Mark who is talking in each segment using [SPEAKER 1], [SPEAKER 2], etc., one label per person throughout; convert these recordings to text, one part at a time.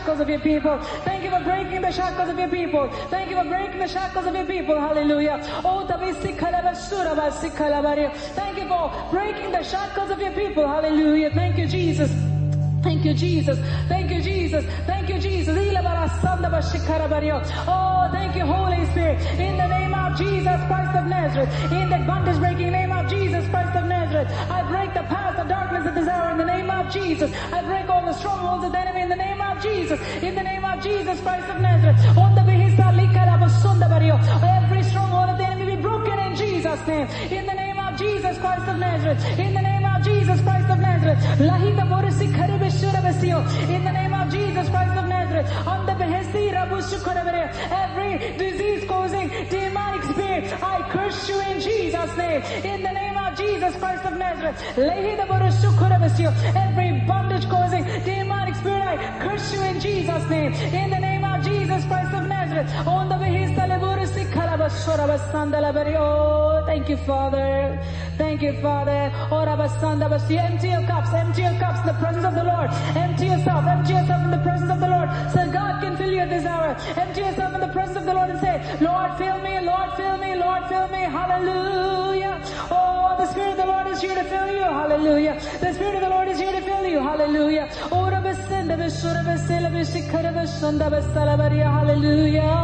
[SPEAKER 1] shackles of your people. Thank you for breaking the shackles of your people. Thank you for breaking the shackles of your people. Hallelujah. Oh. Thank you for breaking the shackles of your people. Hallelujah. Thank you, Jesus. Thank you, Jesus. Thank you, Jesus. Thank you, Jesus. Oh, thank you, Holy Spirit. In the name of Jesus Christ of Nazareth. In the bondage breaking name of Jesus Christ of Nazareth. I break the powers of darkness this hour in the name of Jesus. I break all strongholds of the enemy in the name of Jesus. In the name of Jesus Christ of Nazareth. Every stronghold of the enemy be broken in Jesus' name. In the name of Jesus Christ of Nazareth. In the name of Jesus Christ of Nazareth. In the name of Jesus Christ of Nazareth. Every disease causing demonic spirit. I curse you in Jesus' name. In the name of Jesus Christ of Nazareth. Every causing demonic spirit. I curse you in Jesus' name. In the name of Jesus Christ of Nazareth. Oh, thank you, Father. Thank you, Father. Empty your cups. Empty your cups in the presence of the Lord. Empty yourself. Empty yourself in the presence of the Lord. So God can fill you at this hour. Empty yourself in the presence of the Lord and say, Lord, fill me. Lord, fill me. Lord, fill me. Hallelujah. Oh, the Spirit of the Lord is here to fill you. Hallelujah. The Spirit of the Lord is here to fill you. Hallelujah. Hallelujah.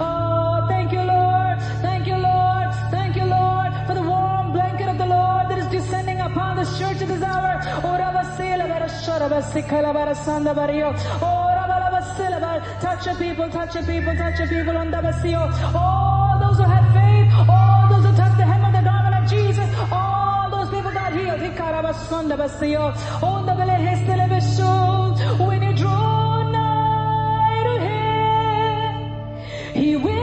[SPEAKER 1] Oh, thank you, Lord. Thank you, Lord. Thank you, Lord, for the warm blanket of the Lord that is descending upon this church at this hour. Oh, Touch your people, touch your people, touch your people on the Basio. All those who have faith, all those who touch the hem of the garment of Jesus, all those people got healed. When you draw nigh to him, he will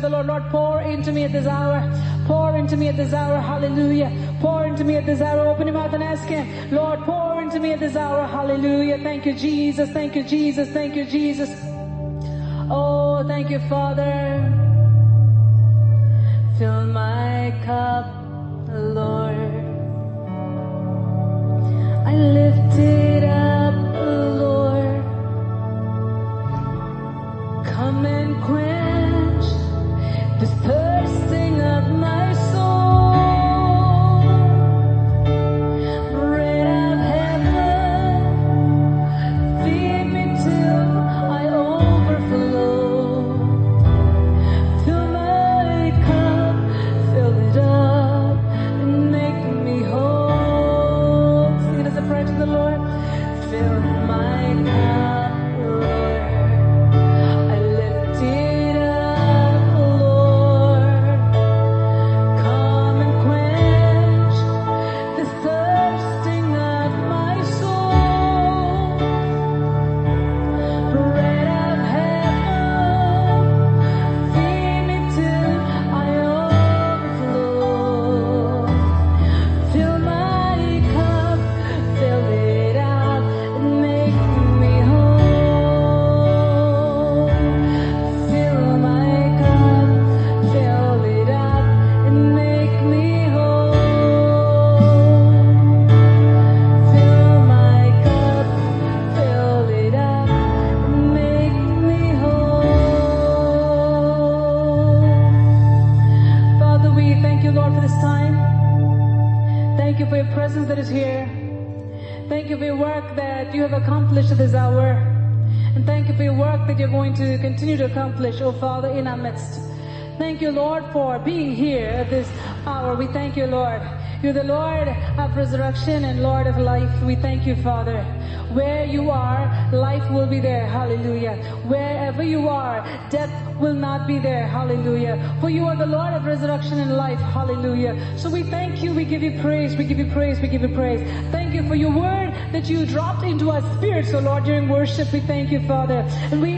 [SPEAKER 1] The Lord, Lord, pour into me at this hour. Pour into me at this hour. Hallelujah. Pour into me at this hour. Open your mouth and ask Him, Lord, pour into me at this hour. Hallelujah. Thank you, Jesus. Thank you, Jesus. Thank you, Jesus. Oh, thank you, Father. Fill my cup, Lord. I lift it this You're the Lord of resurrection and Lord of life. We thank you, Father. Where you are, life will be there. Hallelujah. Wherever you are, death will not be there. Hallelujah. For you are the Lord of resurrection and life. Hallelujah. So we thank you. We give you praise. We give you praise. We give you praise. Thank you for your word that you dropped into our spirits, oh Lord, during worship. We thank you, Father. And we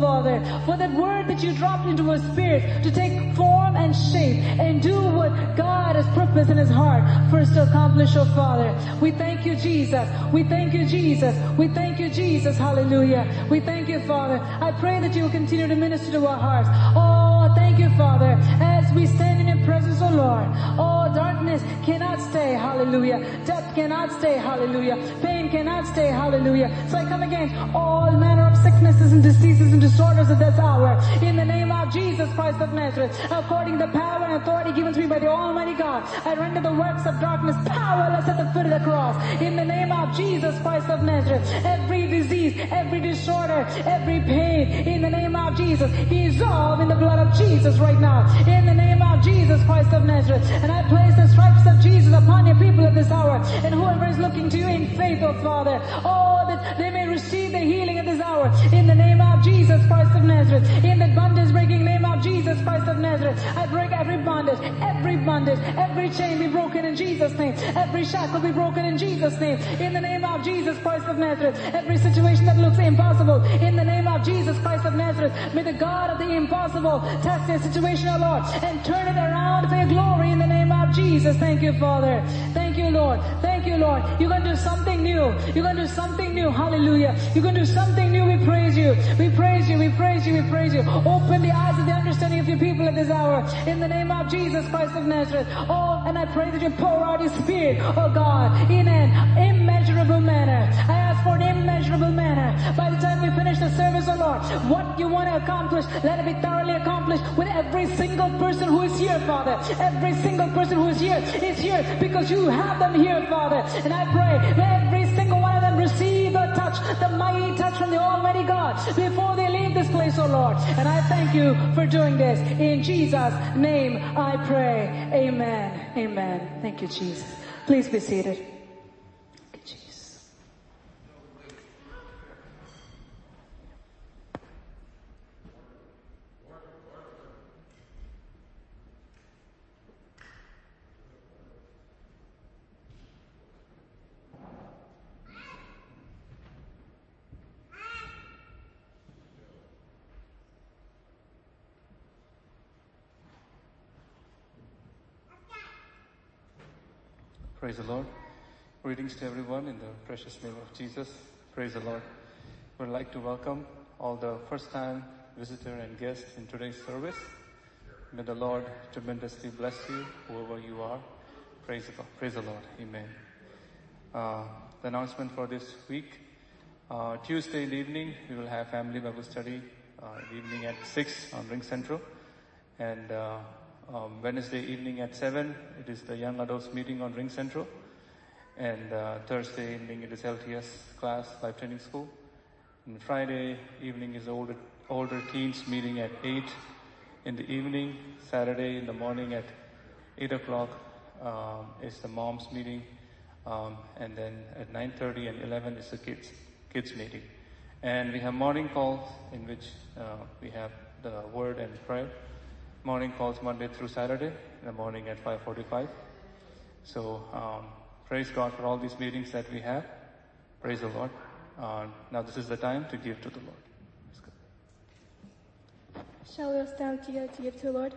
[SPEAKER 1] Father, for that word that you dropped into our spirit to take form and shape and do what God has purposed in his heart for us to accomplish, oh Father. We thank you, Jesus. We thank you, Jesus. We thank you, Jesus. Hallelujah. We thank you, Father. I pray that you will continue to minister to our hearts. Oh, thank you, Father, as we stand in your presence, oh Lord. Oh, darkness cannot stay. Hallelujah. Death cannot stay. Hallelujah. Pain cannot stay. Hallelujah. So I come against all manner of sicknesses and diseases and disorders at this hour. In the name of Jesus Christ of Nazareth, according to the power and authority given to me by the Almighty God, I render the works of darkness powerless at the foot of the cross. In the name of Jesus Christ of Nazareth, every disease, every disorder, every pain, in the name of Jesus, dissolve in the blood of Jesus right now. In the name of Jesus Christ of Nazareth. And I place the stripes of Jesus upon your people at this hour. And whoever is looking to you in faith, oh Father, oh, that they may hour. In the name of Jesus Christ of Nazareth. In the bondage breaking name of Jesus Christ of Nazareth. I break every bondage, every bondage, every chain be broken in Jesus' name. Every shackle be broken in Jesus' name. In the name of Jesus Christ of Nazareth. Every situation that looks impossible. In the name of Jesus Christ of Nazareth. May the God of the impossible test their situation, O Lord, and turn it around for your glory in the name of Jesus. Thank you, Father. Thank you, Lord. Thank you, Lord. You're going to do something new. You're going to do something new. Hallelujah. You're going to do something new. We praise you. We praise you. We praise you. We praise you. Open the eyes of the understanding of your people at this hour. In the name of Jesus Christ of Nazareth. Oh, and I pray that you pour out your spirit, oh God, in an immeasurable manner. I ask for an immeasurable manner. By the time we finish the service, oh Lord, what you want to accomplish, let it be thoroughly accomplished with every single person who is here, Father. Every single person who is here is here because you have them here, Father. And I pray every single of them receive the touch, the mighty touch from the Almighty God before they leave this place, oh Lord. And I thank you for doing this. In Jesus' name I pray. Amen. Amen. Thank you, Jesus. Please be seated. Thank you, Jesus.
[SPEAKER 2] Praise the Lord. Greetings to everyone in the precious name of Jesus. Praise the Lord. We'd like to welcome all the first time visitor and guests in today's service. May the Lord tremendously bless you, whoever you are. Praise the, praise the Lord. Amen. Uh, the announcement for this week. Uh, Tuesday evening, we will have family Bible study, uh, evening at 6 on Ring Central. And uh, um, Wednesday evening at 7, it is the young adults meeting on Ring Central. And uh, Thursday evening, it is LTS class, Life Training School. And Friday evening is older, older teens meeting at 8 in the evening. Saturday in the morning at 8 o'clock um, is the moms meeting. Um, and then at 9.30 and 11 is the kids, kids meeting. And we have morning calls in which uh, we have the word and prayer. Morning calls Monday through Saturday in the morning at 5.45. So um, praise God for all these meetings that we have. Praise the Lord. Uh, now this is the time to give to the Lord.
[SPEAKER 1] Shall we all stand together to give to the Lord?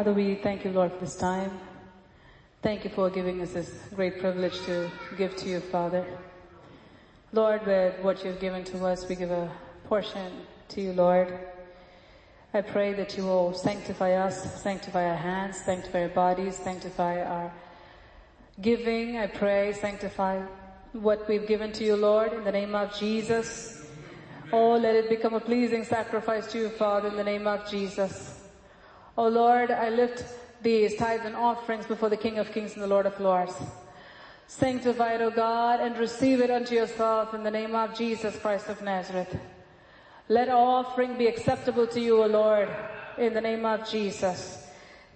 [SPEAKER 1] Father,
[SPEAKER 3] we thank you, Lord, for this time. Thank you for giving us this great privilege to give to you, Father. Lord, with what you've given to us, we give a portion to you, Lord. I pray that you will sanctify us, sanctify our hands, sanctify our bodies, sanctify our giving. I pray, sanctify what we've given to you, Lord, in the name of Jesus. Oh, let it become a pleasing sacrifice to you, Father, in the name of Jesus. Oh Lord, I lift these tithes and offerings before the King of Kings and the Lord of Lords.
[SPEAKER 1] Sanctify it, O God, and receive it unto yourself in the name of Jesus Christ of Nazareth. Let our offering be acceptable to you, O Lord, in the name of Jesus.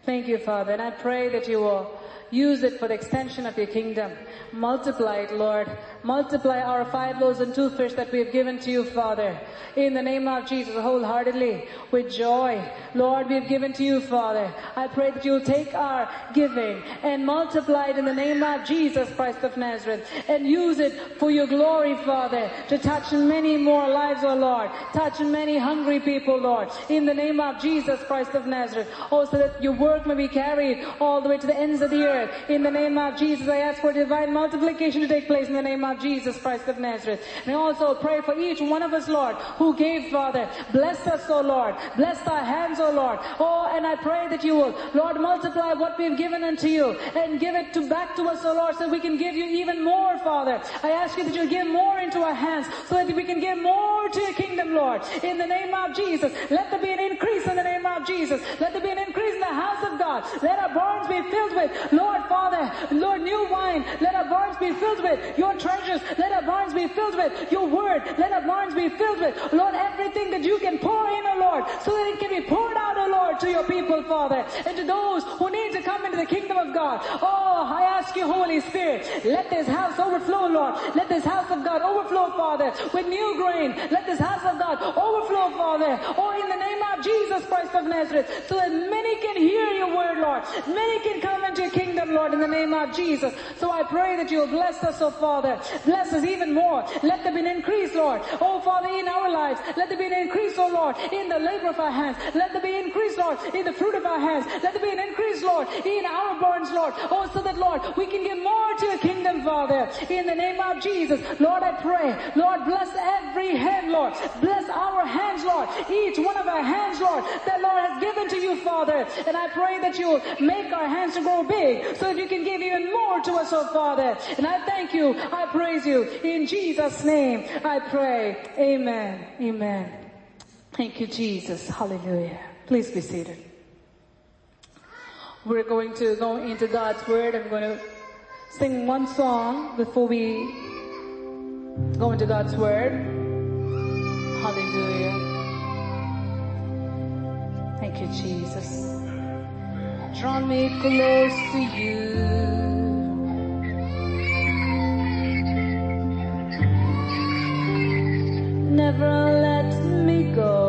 [SPEAKER 1] Thank you, Father, and I pray that you will use it for the extension of your kingdom. Multiply it, Lord. Multiply our five loaves and two fish that we have given to you, Father. In the name of Jesus, wholeheartedly, with joy. Lord, we have given to you, Father. I pray that you will take our giving and multiply it in the name of Jesus Christ of Nazareth and use it for your glory, Father, to touch many more lives, O Lord. Touch many hungry people, Lord. In the name of Jesus Christ of Nazareth. Oh, so that your work may be carried all the way to the ends of the earth. In the name of Jesus, I ask for divine multiplication to take place in the name of Jesus Christ of Nazareth. And I also pray for each one of us, Lord, who gave, Father. Bless us, O Lord. Bless our hands, O Lord. Oh, and I pray that you will, Lord, multiply what we've given unto you and give it to back to us, O Lord, so we can give you even more, Father. I ask you that you'll give more into our hands so that we can give more to your kingdom, Lord. In the name of Jesus. Let there be an increase in the name of Jesus. Let there be an increase in the house of God. Let our barns be filled with, Lord, Father, Lord, new wine. Let our barns be filled with your treasures. Let our barns be filled with your word. Let our barns be filled with, Lord, everything that you can pour in, O Lord, so that it can be poured out, O Lord, to your people, Father, and to those who need to come into the kingdom of God. Oh, I ask you, Holy Spirit, let this house overflow, Lord. Let this house of God overflow, Father, with new grain. Let this house of God overflow, Father. Oh, in the name of Jesus Christ of Nazareth, so that many can hear your word, Lord. Many can come into your kingdom, Lord, in the name of Jesus. So I pray that you will bless us, oh Father. Bless us even more. Let there be an increase, Lord. Oh Father, in our lives. Let there be an increase, oh Lord, in the labor of our hands. Let there be an increase, Lord, in the fruit of our hands. Let there be an increase, Lord, in our barns, Lord. Oh, so that, Lord, we can give more to your kingdom, Father. In the name of Jesus. Lord, I pray. Lord, bless every hand, Lord. Bless our hands, Lord. Each one of our hands, Lord, that Lord has given to you, Father. And I pray that you will make our hands to grow big so that you can give even more to us, oh Father. And I thank you. I praise you. In Jesus' name, I pray. Amen. Amen. Thank you, Jesus. Hallelujah. Please be seated. We're going to go into God's Word. I'm going to sing one song before we go into God's Word. Hallelujah. Thank you, Jesus. Draw me close to you. Never let me go.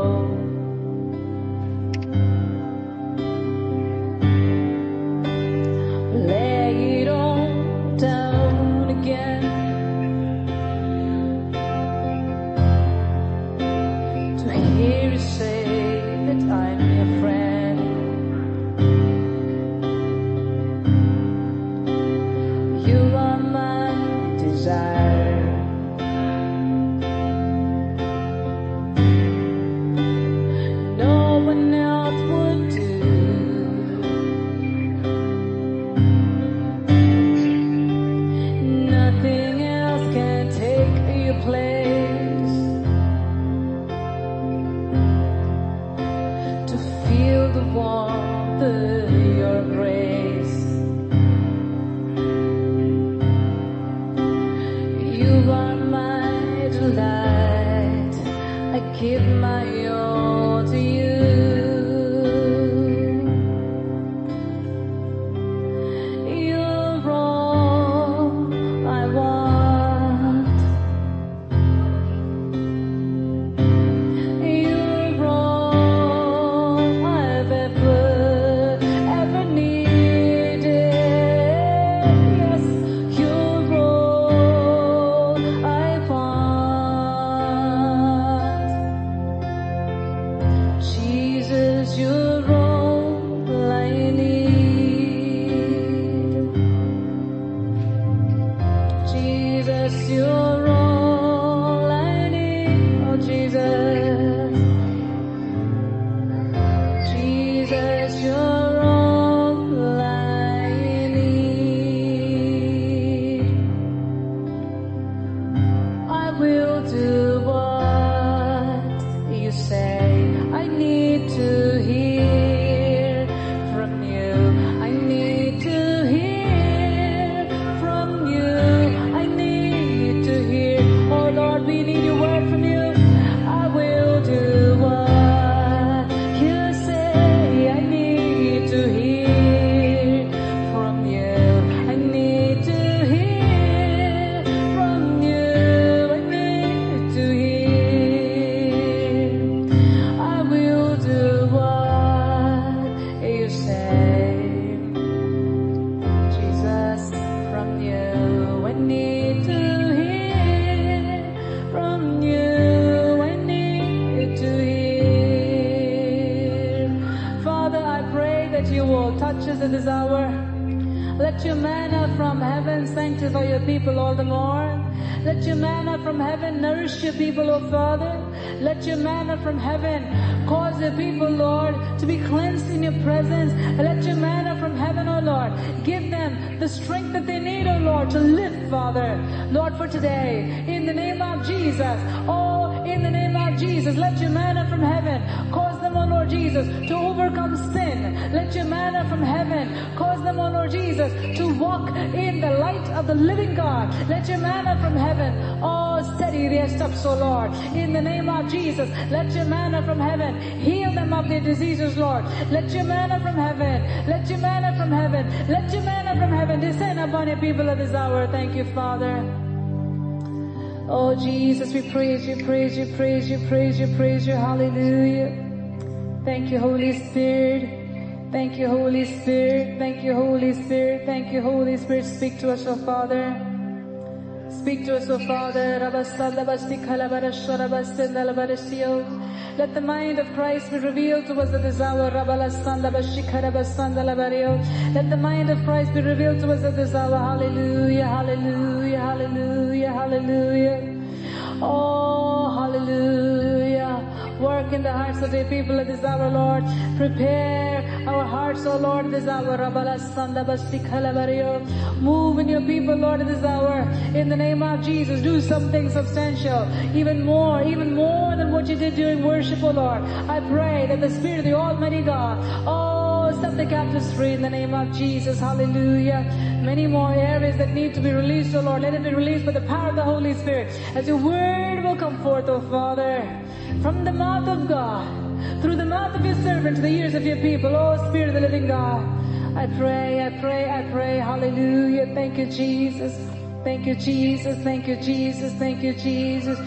[SPEAKER 1] People, O Father. Let your manna from heaven cause the people, Lord, to be cleansed in your presence. Let your manna from heaven, O Lord, give them the strength that they need, O Lord, to live, Father. Lord, for today, in the name of Jesus, oh, in the name of Jesus, let your manna from heaven cause them, O Lord Jesus, to overcome sin. Let your manna from heaven cause them, O Lord Jesus, to walk in the light of the living God. Let your manna from heaven, oh, steady their steps, O Lord. In the name of Jesus, let your manna from heaven heal them of their diseases, Lord. Let your manna from heaven, let your manna from heaven, let your manna from heaven descend upon your people at this hour. Thank you, Father. Oh Jesus, we praise you, praise you, praise you, praise you, praise you, hallelujah. Thank you, Holy Spirit. Thank you, Holy Spirit. Thank you, Holy Spirit. Thank you, Holy Spirit. Speak to us, oh Father. Speak to us, O Father. Let the mind of Christ be revealed to us at this hour. Let the mind of Christ be revealed to us at this hour. Hallelujah, hallelujah, hallelujah, hallelujah. Oh, hallelujah. Work in the hearts of the people at this hour, Lord. Prepare our hearts, oh Lord, this hour. Move in your people, Lord, this hour. In the name of Jesus, do something substantial. Even more, even more than what you did during worship, oh Lord. I pray that the Spirit of the Almighty God, oh, set the captives free in the name of Jesus. Hallelujah. Many more areas that need to be released, oh Lord. Let it be released by the power of the Holy Spirit. As your word will come forth, oh Father, from the mouth of God, through the mouth of your servant to the ears of your people, oh Spirit of the living God. I pray, I pray, I pray. Hallelujah. Thank you, Jesus. Thank you, Jesus. Thank you, Jesus. Thank you, Jesus.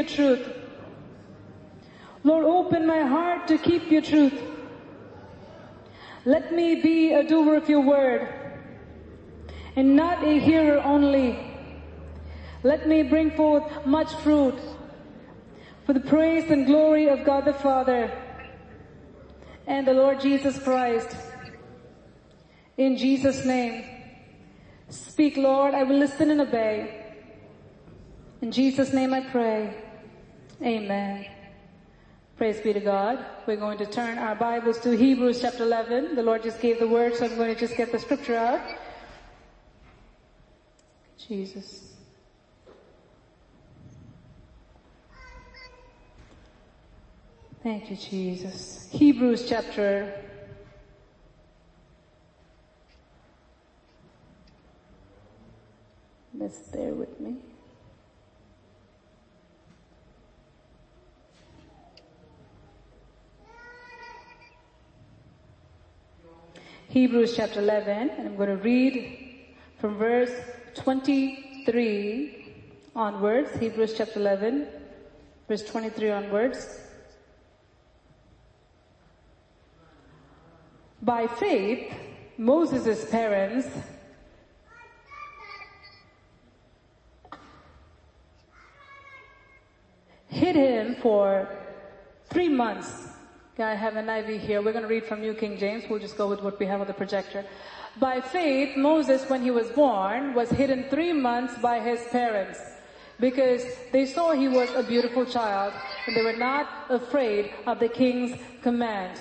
[SPEAKER 1] Your truth. Lord, open my heart to keep your truth. Let me be a doer of your word and not a hearer only. Let me bring forth much fruit for the praise and glory of God the Father and the Lord Jesus Christ. In Jesus' name. Speak, Lord, I will listen and obey. In Jesus' name I pray. Amen. Praise be to God. We're going to turn our Bibles to Hebrews chapter 11. The Lord just gave the word, so I'm going to just get the scripture out. Jesus. Thank you, Jesus. Hebrews chapter Let's bear with me. Hebrews chapter 11, and I'm going to read from verse 23 onwards. Hebrews chapter 11, verse 23 onwards. By faith, Moses' parents hid him for three months. Okay, I have an NIV here. We're going to read from New King James. We'll just go with what we have on the projector. By faith, Moses, when he was born, was hidden three months by his parents because they saw he was a beautiful child and they were not afraid of the king's command.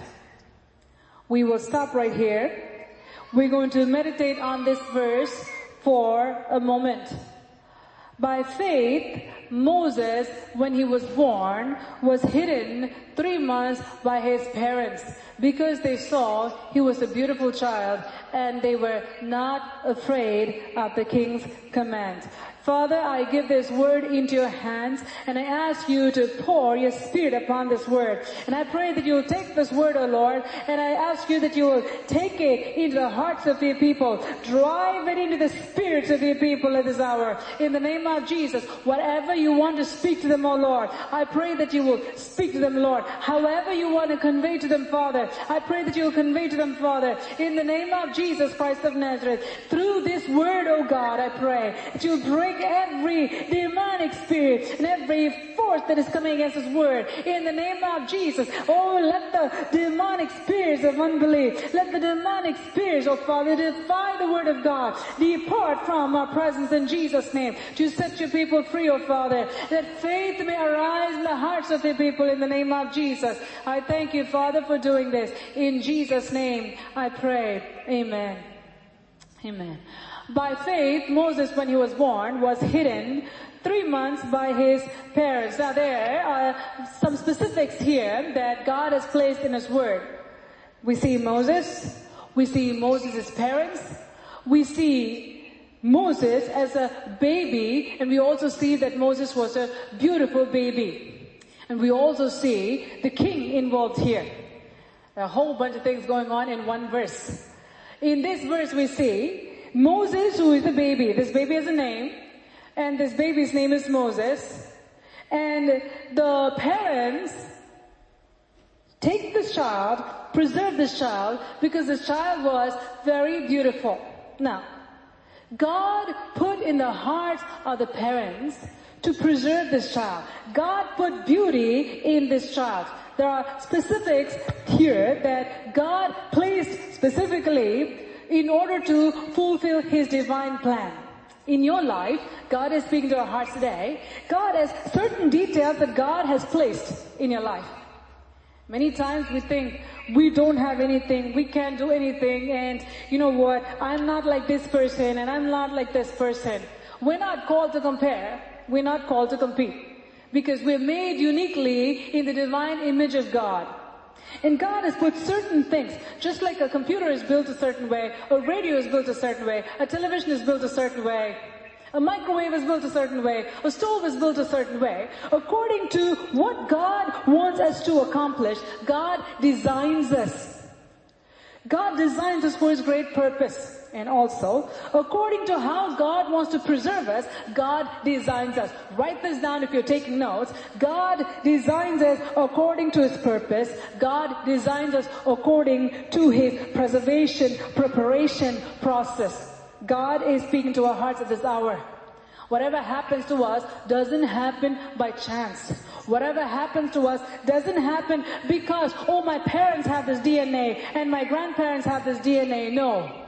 [SPEAKER 1] We will stop right here. We're going to meditate on this verse for a moment. By faith, Moses, when he was born, was hidden three months by his parents because they saw he was a beautiful child and they were not afraid of the king's command. Father, I give this word into your hands and I ask you to pour your spirit upon this word. And I pray that you will take this word, O Lord, and I ask you that you will take it into the hearts of your people. Drive it into the spirits of your people at this hour. In the name of Jesus, whatever you want to speak to them, O Lord, I pray that you will speak to them, Lord. However you want to convey to them, Father, I pray that you will convey to them, Father, in the name of Jesus Christ of Nazareth. Through this word, O God, I pray that you will break every demonic spirit and every force that is coming against His word. In the name of Jesus, oh, let the demonic spirits of unbelief, let the demonic spirits, oh Father, defy the word of God, depart from our presence in Jesus' name to set your people free, oh Father, that faith may arise in the hearts of the people in the name of Jesus. I thank you, Father, for doing this. In Jesus' name, I pray. Amen. Amen. By faith, Moses, when he was born, was hidden three months by his parents. Now there are some specifics here that God has placed in his word. We see Moses, we see Moses' parents, we see Moses as a baby, and we also see that Moses was a beautiful baby. And we also see the king involved here. A whole bunch of things going on in one verse. In this verse we see Moses who is the baby. This baby has a name and this baby's name is Moses. And the parents take this child, preserve this child because this child was very beautiful. Now, God put in the hearts of the parents to preserve this child. God put beauty in this child. There are specifics here that God placed specifically in order to fulfill His divine plan. In your life, God is speaking to our hearts today. God has certain details that God has placed in your life. Many times we think we don't have anything, we can't do anything, and you know what, I'm not like this person and I'm not like this person. We're not called to compare, we're not called to compete. Because we're made uniquely in the divine image of God. And God has put certain things, just like a computer is built a certain way, a radio is built a certain way, a television is built a certain way, a microwave is built a certain way, a stove is built a certain way. According to what God wants us to accomplish, God designs us. God designs us for His great purpose. And also, according to how God wants to preserve us, God designs us. Write this down if you're taking notes. God designs us according to His purpose. God designs us according to His preservation, preparation process. God is speaking to our hearts at this hour. Whatever happens to us doesn't happen by chance. Whatever happens to us doesn't happen because, oh, my parents have this DNA and my grandparents have this DNA. No.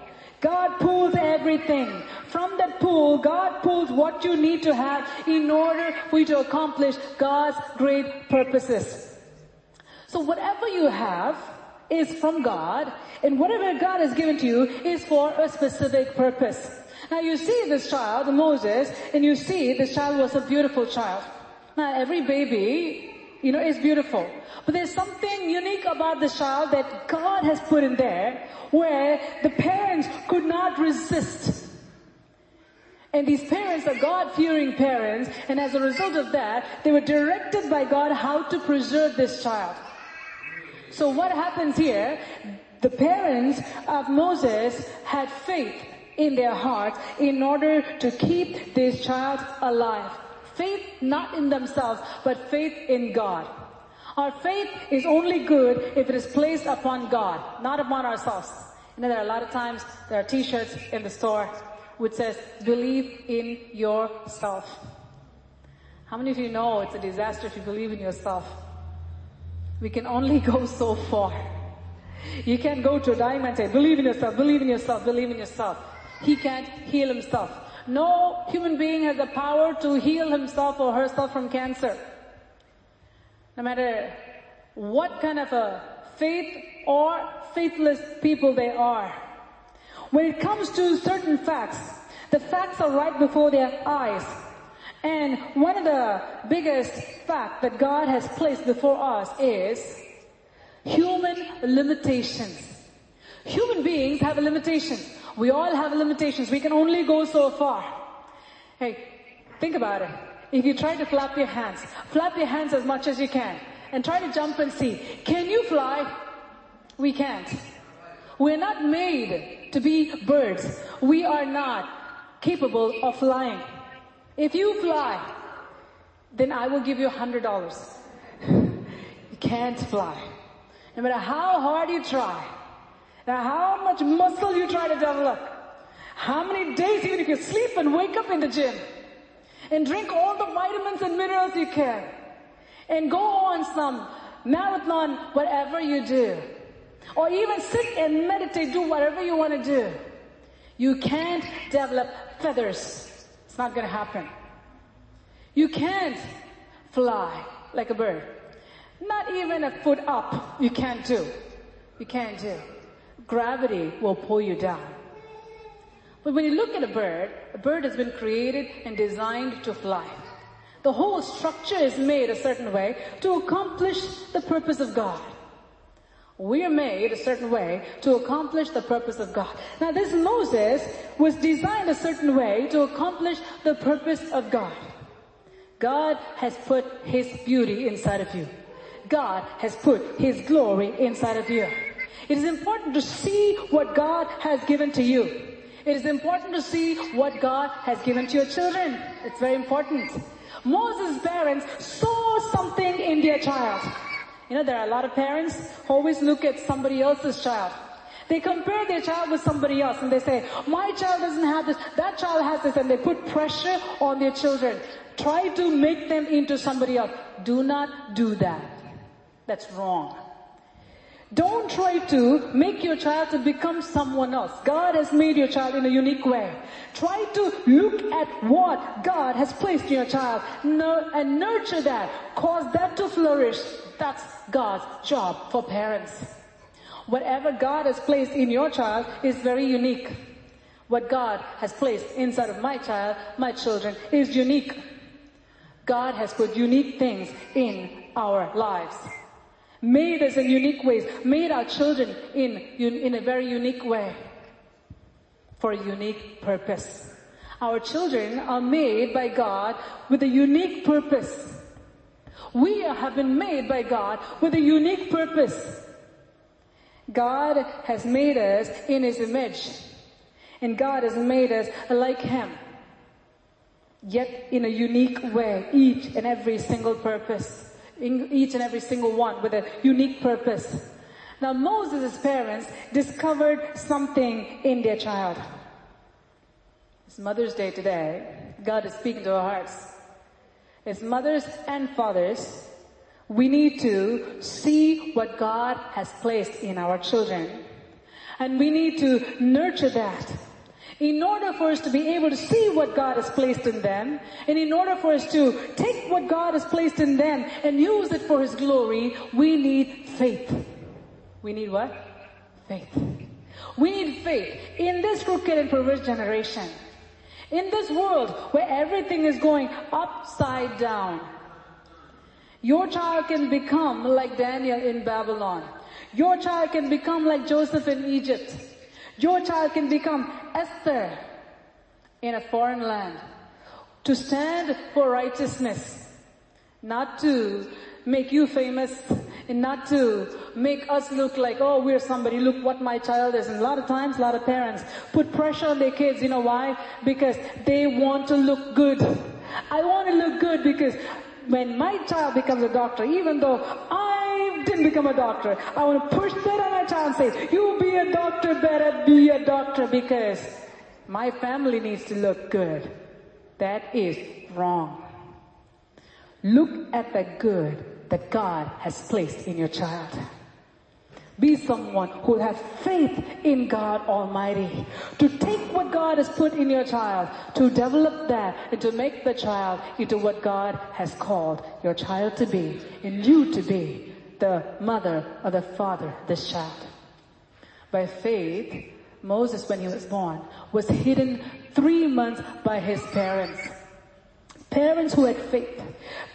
[SPEAKER 1] God pulls everything. From that pool, God pulls what you need to have in order for you to accomplish God's great purposes. So whatever you have is from God, and whatever God has given to you is for a specific purpose. Now you see this child, Moses, and you see this child was a beautiful child. Now every baby, you know, is beautiful. But there's something unique about the child that God has put in there where the parents could not resist. And these parents are God-fearing parents, and as a result of that, they were directed by God how to preserve this child. So what happens here? The parents of Moses had faith in their hearts in order to keep this child alive. Faith not in themselves, but faith in God. Our faith is only good if it is placed upon God, not upon ourselves. Know, there are a lot of times there are t-shirts in the store which says, believe in yourself. How many of you know it's a disaster if you believe in yourself? We can only go so far. You can't go to a man and say, believe in yourself, believe in yourself, believe in yourself. He can't heal himself. No human being has the power to heal himself or herself from cancer. No matter what kind of a faith or faithless people they are. When it comes to certain facts, the facts are right before their eyes. And one of the biggest fact that God has placed before us is human limitations. Human beings have a limitation. We all have limitations. We can only go so far. Hey, think about it. If you try to flap your hands, flap your hands as much as you can and try to jump and see. Can you fly? We can't. We're not made to be birds. We are not capable of flying. If you fly, then I will give you a hundred dollars. You can't fly. No matter how hard you try, no matter how much muscle you try to develop, how many days even if you sleep and wake up in the gym, and drink all the vitamins and minerals you can, and go on some marathon, whatever you do, or even sit and meditate, do whatever you want to do, you can't develop feathers. It's not going to happen. You can't fly like a bird. Not even a foot up you can't do. You can't do. Gravity will pull you down. But when you look at a bird, a bird has been created and designed to fly. The whole structure is made a certain way to accomplish the purpose of God. We are made a certain way to accomplish the purpose of God. Now this Moses was designed a certain way to accomplish the purpose of God. God has put His beauty inside of you. God has put His glory inside of you. It is important to see what God has given to you. It is important to see what God has given to your children. It's very important. Moses' parents saw something in their child. You know, there are a lot of parents who always look at somebody else's child. They compare their child with somebody else and they say, my child doesn't have this, that child has this, and they put pressure on their children. Try to make them into somebody else. Do not do that. That's wrong. Don't try to make your child to become someone else. God has made your child in a unique way. Try to look at what God has placed in your child and nurture that. Cause that to flourish. That's God's job for parents. Whatever God has placed in your child is very unique. What God has placed inside of my child, my children, is unique. God has put unique things in our lives. Made us in unique ways. Made our children in, in a very unique way. For a unique purpose. Our children are made by God with a unique purpose. We have been made by God with a unique purpose. God has made us in His image. And God has made us like Him. Yet in a unique way, each and every single purpose. Each and every single one with a unique purpose. Now Moses' parents discovered something in their child. It's Mother's Day today. God is speaking to our hearts. As mothers and fathers, we need to see what God has placed in our children. And we need to nurture that. In order for us to be able to see what God has placed in them, and in order for us to take what God has placed in them and use it for His glory, we need faith. We need what? Faith. We need faith in this crooked and perverse generation. In this world where everything is going upside down. Your child can become like Daniel in Babylon. Your child can become like Joseph in Egypt. Your child can become Esther in a foreign land. To stand for righteousness. Not to make you famous and not to make us look like, oh, we're somebody, look what my child is. And a lot of times, a lot of parents put pressure on their kids, you know why? Because they want to look good. I want to look good because when my child becomes a doctor, even though I didn't become a doctor, I want to push that on my child and say, you be a doctor, better be a doctor because my family needs to look good. That is wrong. Look at the good that God has placed in your child. Be someone who have faith in God Almighty. To take what God has put in your child, to develop that, and to make the child into what God has called your child to be, and you to be the mother or the father this child. By faith, Moses, when he was born, was hidden three months by his parents. Parents who had faith.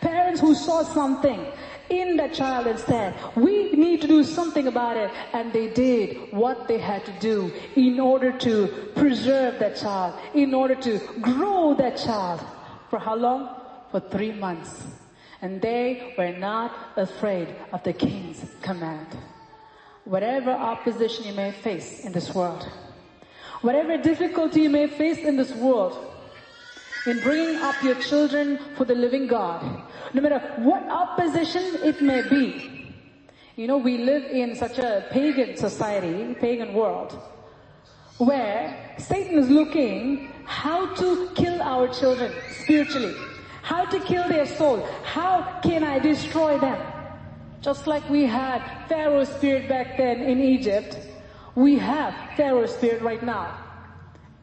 [SPEAKER 1] Parents who saw something in that child and said, we need to do something about it. And they did what they had to do in order to preserve that child, in order to grow that child. For how long? For three months. And they were not afraid of the king's command. Whatever opposition you may face in this world, whatever difficulty you may face in this world, in bringing up your children for the living God, no matter what opposition it may be. You know, we live in such a pagan society, pagan world, where Satan is looking how to kill our children spiritually, how to kill their soul, how can I destroy them? Just like we had Pharaoh's spirit back then in Egypt, we have Pharaoh's spirit right now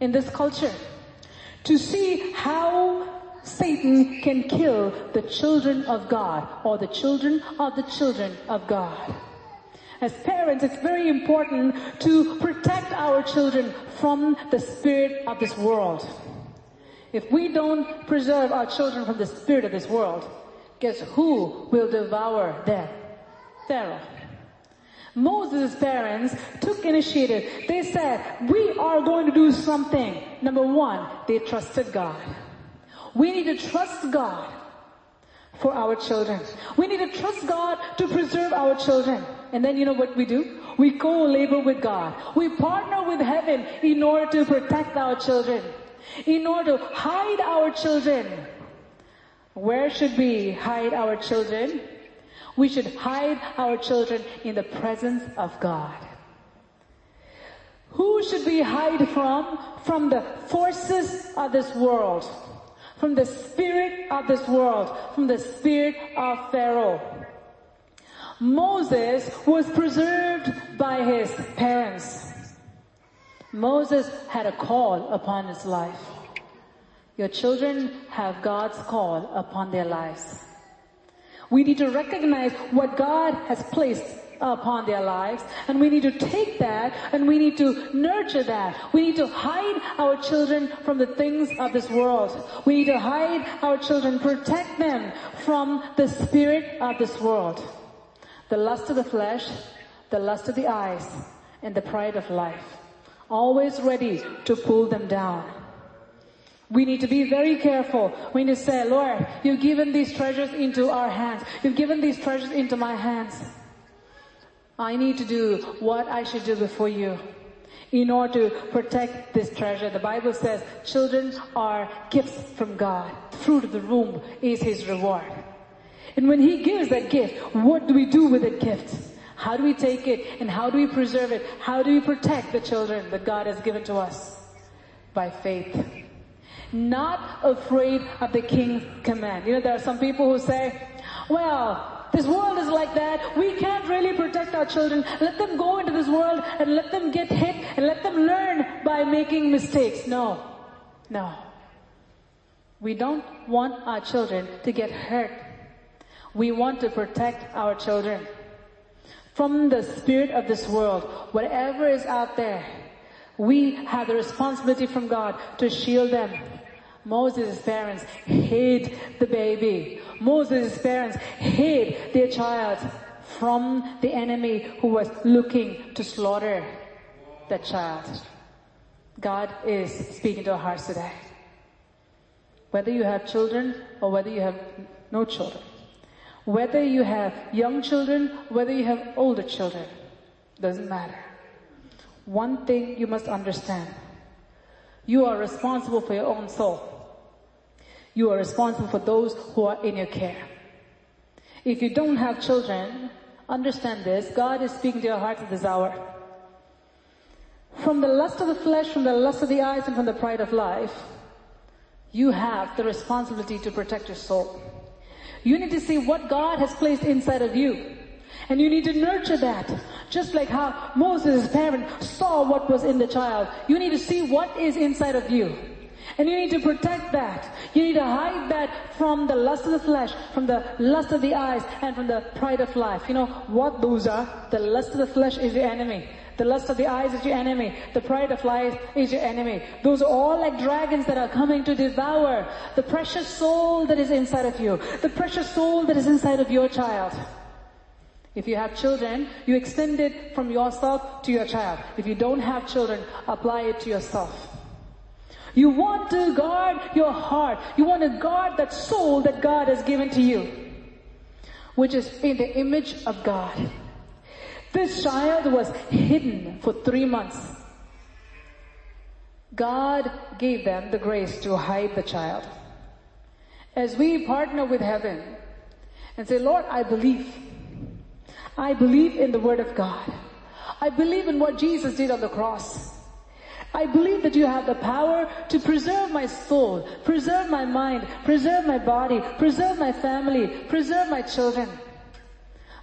[SPEAKER 1] in this culture to see how Satan can kill the children of God or the children of the children of God. As parents, it's very important to protect our children from the spirit of this world. If we don't preserve our children from the spirit of this world, guess who will devour them? Pharaoh. Moses' parents took initiative. They said, we are going to do something. Number one, they trusted God. We need to trust God for our children. We need to trust God to preserve our children. And then you know what we do? We co-labor with God. We partner with heaven in order to protect our children. In order to hide our children. Where should we hide our children? We should hide our children in the presence of God. Who should we hide from? From the forces of this world. From the spirit of this world. From the spirit of Pharaoh. Moses was preserved by his parents. Moses had a call upon his life. Your children have God's call upon their lives. We need to recognize what God has placed upon their lives and we need to take that and we need to nurture that. We need to hide our children from the things of this world. We need to hide our children, protect them from the spirit of this world. The lust of the flesh, the lust of the eyes, and the pride of life. Always ready to pull them down. We need to be very careful. We need to say, Lord, you've given these treasures into our hands. You've given these treasures into my hands. I need to do what I should do before you in order to protect this treasure. The Bible says children are gifts from God. Fruit of the womb is his reward. And when he gives that gift, what do we do with that gift? How do we take it and how do we preserve it? How do we protect the children that God has given to us? By faith not afraid of the king's command. You know, there are some people who say, well, this world is like that. We can't really protect our children. Let them go into this world and let them get hit and let them learn by making mistakes. No. No. We don't want our children to get hurt. We want to protect our children from the spirit of this world. Whatever is out there, we have the responsibility from God to shield them Moses' parents hid the baby. Moses' parents hid their child from the enemy who was looking to slaughter that child. God is speaking to our hearts today. Whether you have children or whether you have no children, Whether you have young children, whether you have older children, doesn't matter. One thing you must understand. You are responsible for your own soul. You are responsible for those who are in your care. If you don't have children, understand this. God is speaking to your hearts at this hour. From the lust of the flesh, from the lust of the eyes, and from the pride of life, you have the responsibility to protect your soul. You need to see what God has placed inside of you. And you need to nurture that. Just like how Moses' parent saw what was in the child. You need to see what is inside of you. And you need to protect that. You need to hide that from the lust of the flesh, from the lust of the eyes, and from the pride of life. You know what those are? The lust of the flesh is your enemy. The lust of the eyes is your enemy. The pride of life is your enemy. Those are all like dragons that are coming to devour the precious soul that is inside of you. The precious soul that is inside of your child. If you have children, you extend it from yourself to your child. If you don't have children, apply it to yourself. You want to guard your heart. You want to guard that soul that God has given to you, which is in the image of God. This child was hidden for three months. God gave them the grace to hide the child. As we partner with heaven and say, Lord, I believe. I believe in the word of God. I believe in what Jesus did on the cross. I believe that you have the power to preserve my soul, preserve my mind, preserve my body, preserve my family, preserve my children.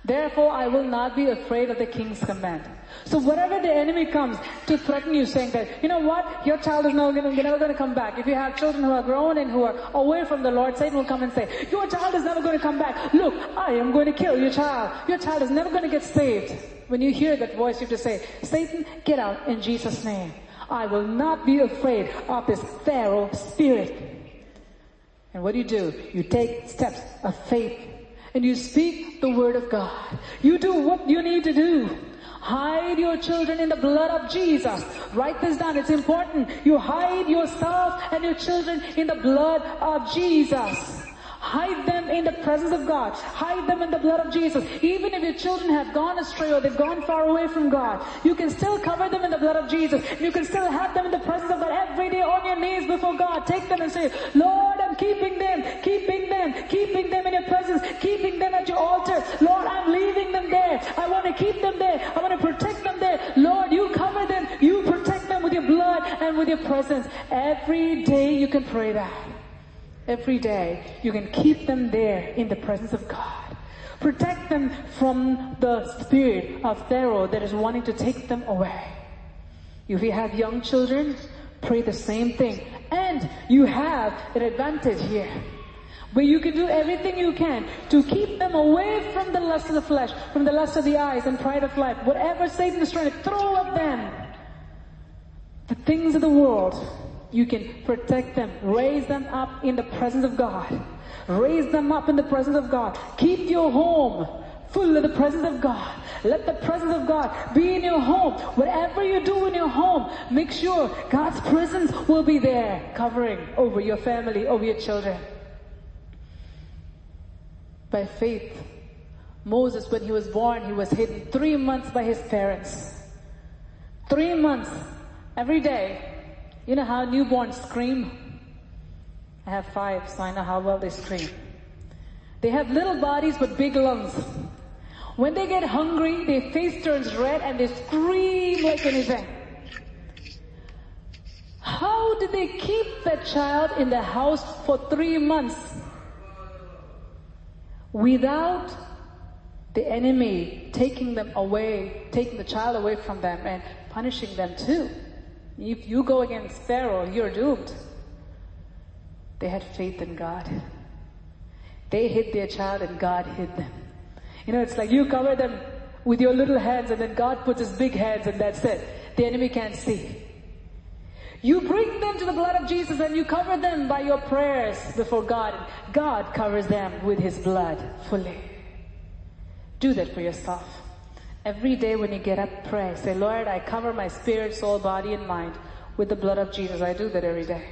[SPEAKER 1] Therefore, I will not be afraid of the king's command. So whatever the enemy comes to threaten you saying that, you know what, your child is never going to, never to come back. If you have children who are grown and who are away from the Lord, Satan will come and say, your child is never going to come back. Look, I am going to kill your child. Your child is never going to get saved. When you hear that voice, you have to say, Satan, get out in Jesus' name. I will not be afraid of this Pharaoh spirit. And what do you do? You take steps of faith and you speak the word of God. You do what you need to do. Hide your children in the blood of Jesus. Write this down. It's important. You hide yourself and your children in the blood of Jesus. Hide them in the presence of God. Hide them in the blood of Jesus. Even if your children have gone astray or they've gone far away from God, you can still cover them in the blood of Jesus. You can still have them in the presence of God every day on your knees before God. Take them and say, Lord, I'm keeping them, keeping them, keeping them Every day you can pray that every day. You can keep them there in the presence of God. Protect them from the spirit of Pharaoh that is wanting to take them away. If you have young children, pray the same thing. And you have an advantage here. Where you can do everything you can to keep them away from the lust of the flesh, from the lust of the eyes and pride of life. Whatever Satan is trying to throw at them, the things of the world, you can protect them, raise them up in the presence of God. Raise them up in the presence of God. Keep your home full of the presence of God. Let the presence of God be in your home. Whatever you do in your home, make sure God's presence will be there, covering over your family, over your children. By faith, Moses, when he was born, he was hidden three months by his parents. Three months, every day, you know how newborns scream? I have five, so I know how well they scream. They have little bodies but big lungs. When they get hungry, their face turns red and they scream like anything. How did they keep that child in the house for three months without the enemy taking them away, taking the child away from them and punishing them too? If you go against Pharaoh, you're doomed. They had faith in God. They hid their child and God hid them. You know, it's like you cover them with your little hands and then God puts his big hands and that's it. The enemy can't see. You bring them to the blood of Jesus and you cover them by your prayers before God. God covers them with his blood fully. Do that for yourself. Every day when you get up, pray. Say, Lord, I cover my spirit, soul, body, and mind with the blood of Jesus. I do that every day.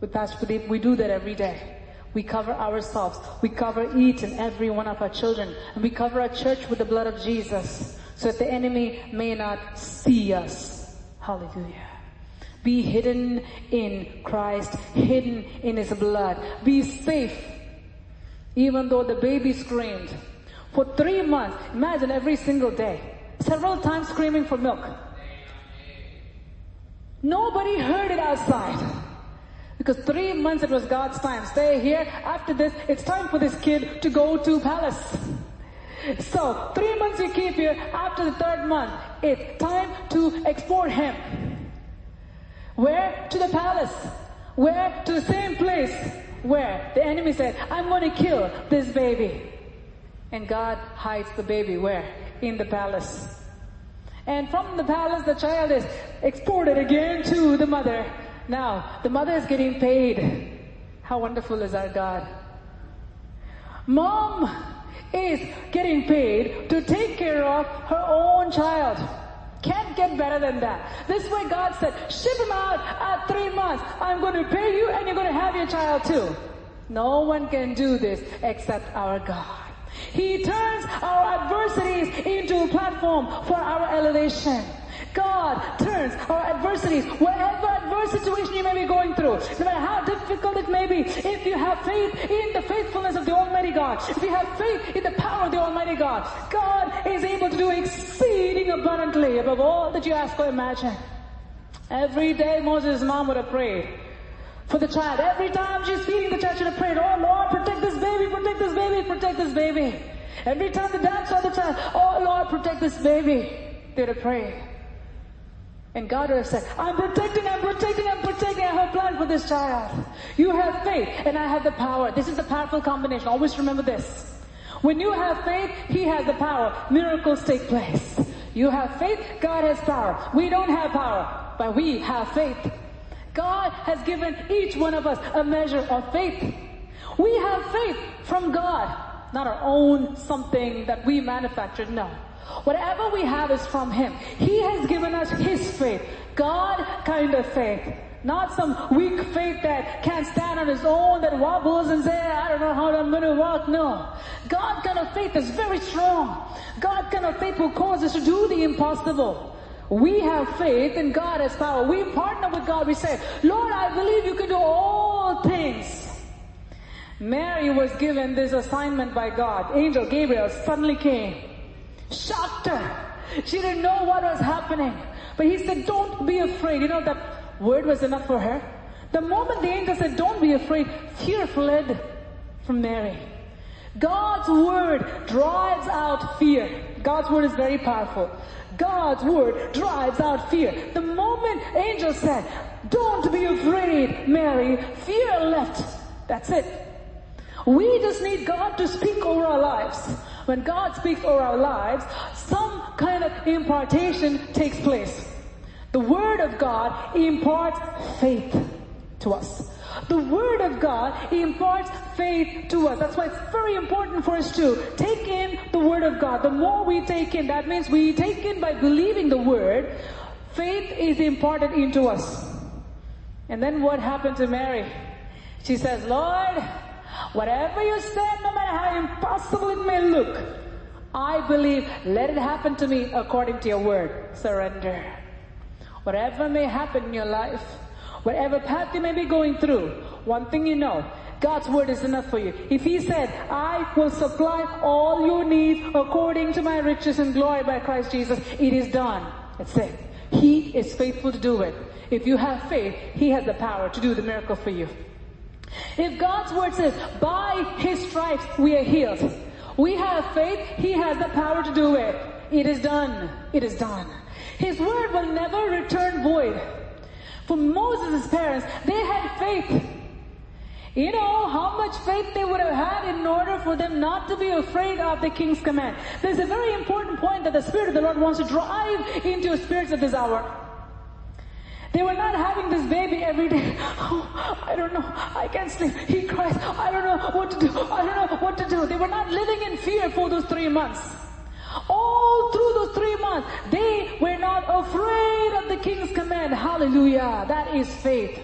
[SPEAKER 1] With Pastor Pradeep, we do that every day. We cover ourselves. We cover each and every one of our children. And we cover our church with the blood of Jesus so that the enemy may not see us. Hallelujah. Be hidden in Christ, hidden in His blood. Be safe. Even though the baby screamed for three months, imagine every single day, several times screaming for milk. Nobody heard it outside. Because three months it was God's time. Stay here. After this, it's time for this kid to go to palace. So, three months you keep here. After the third month, it's time to export him. Where? To the palace. Where? To the same place where the enemy said, I'm going to kill this baby. And God hides the baby where? In the palace. And from the palace, the child is exported again to the mother. Now, the mother is getting paid. How wonderful is our God? Mom is getting paid to take care of her own child. Can't get better than that. This way God said, ship him out at three months. I'm going to pay you and you're going to have your child too. No one can do this except our God. He turns our adversities into a platform for our elevation. God turns our adversities, whatever adverse situation you may be going through, no matter how difficult it may be, if you have faith in the faithfulness of the Almighty God, if you have faith in the power of the Almighty God, God is able to do exceeding abundantly above all that you ask or imagine. Every day Moses' mom would have prayed for the child. Every time she's feeding the child, she'd have prayed, oh Lord, protect this baby, protect this baby, protect this baby. Every time the dad saw the child, oh Lord, protect this baby, they'd have prayed. And God would have said, I'm protecting, I'm protecting, I'm protecting, I have a plan for this child. You have faith and I have the power. This is a powerful combination. Always remember this. When you have faith, He has the power. Miracles take place. You have faith, God has power. We don't have power, but we have faith. God has given each one of us a measure of faith. We have faith from God, not our own something that we manufactured. No. Whatever we have is from Him. He has given us His faith. God kind of faith. Not some weak faith that can't stand on its own, that wobbles and says, I don't know how I'm gonna walk. No. God kind of faith is very strong. God kind of faith will cause us to do the impossible. We have faith and God has power. We partner with God. We say, Lord, I believe you can do all things. Mary was given this assignment by God. Angel Gabriel suddenly came. Shocked her. She didn't know what was happening. But he said, don't be afraid. You know, that word was enough for her. The moment the angel said, don't be afraid, fear fled from Mary. God's word drives out fear. God's word is very powerful. God's word drives out fear. The moment angel said, don't be afraid, Mary, fear left. That's it. We just need God to speak over our lives. When God speaks over our lives, some kind of impartation takes place. The Word of God imparts faith to us. The Word of God imparts faith to us. That's why it's very important for us to take in the Word of God. The more we take in, that means we take in by believing the Word, faith is imparted into us. And then what happened to Mary? She says, Lord, whatever you said, no matter how impossible it may look, I believe, let it happen to me according to your word. Surrender. Whatever may happen in your life, whatever path you may be going through, one thing you know, God's word is enough for you. If He said, I will supply all your needs according to my riches and glory by Christ Jesus, it is done. That's it. He is faithful to do it. If you have faith, He has the power to do the miracle for you. If God's word says, by His stripes we are healed, we have faith, He has the power to do it. It is done. It is done. His word will never return void. For Moses' parents, they had faith. You know how much faith they would have had in order for them not to be afraid of the king's command. There's a very important point that the Spirit of the Lord wants to drive into your spirits at this hour. They were not having this baby every day. Oh, I don't know. I can't sleep. He cries. I don't know what to do. I don't know what to do. They were not living in fear for those three months. All through those three months, they were not afraid of the king's command. Hallelujah. That is faith.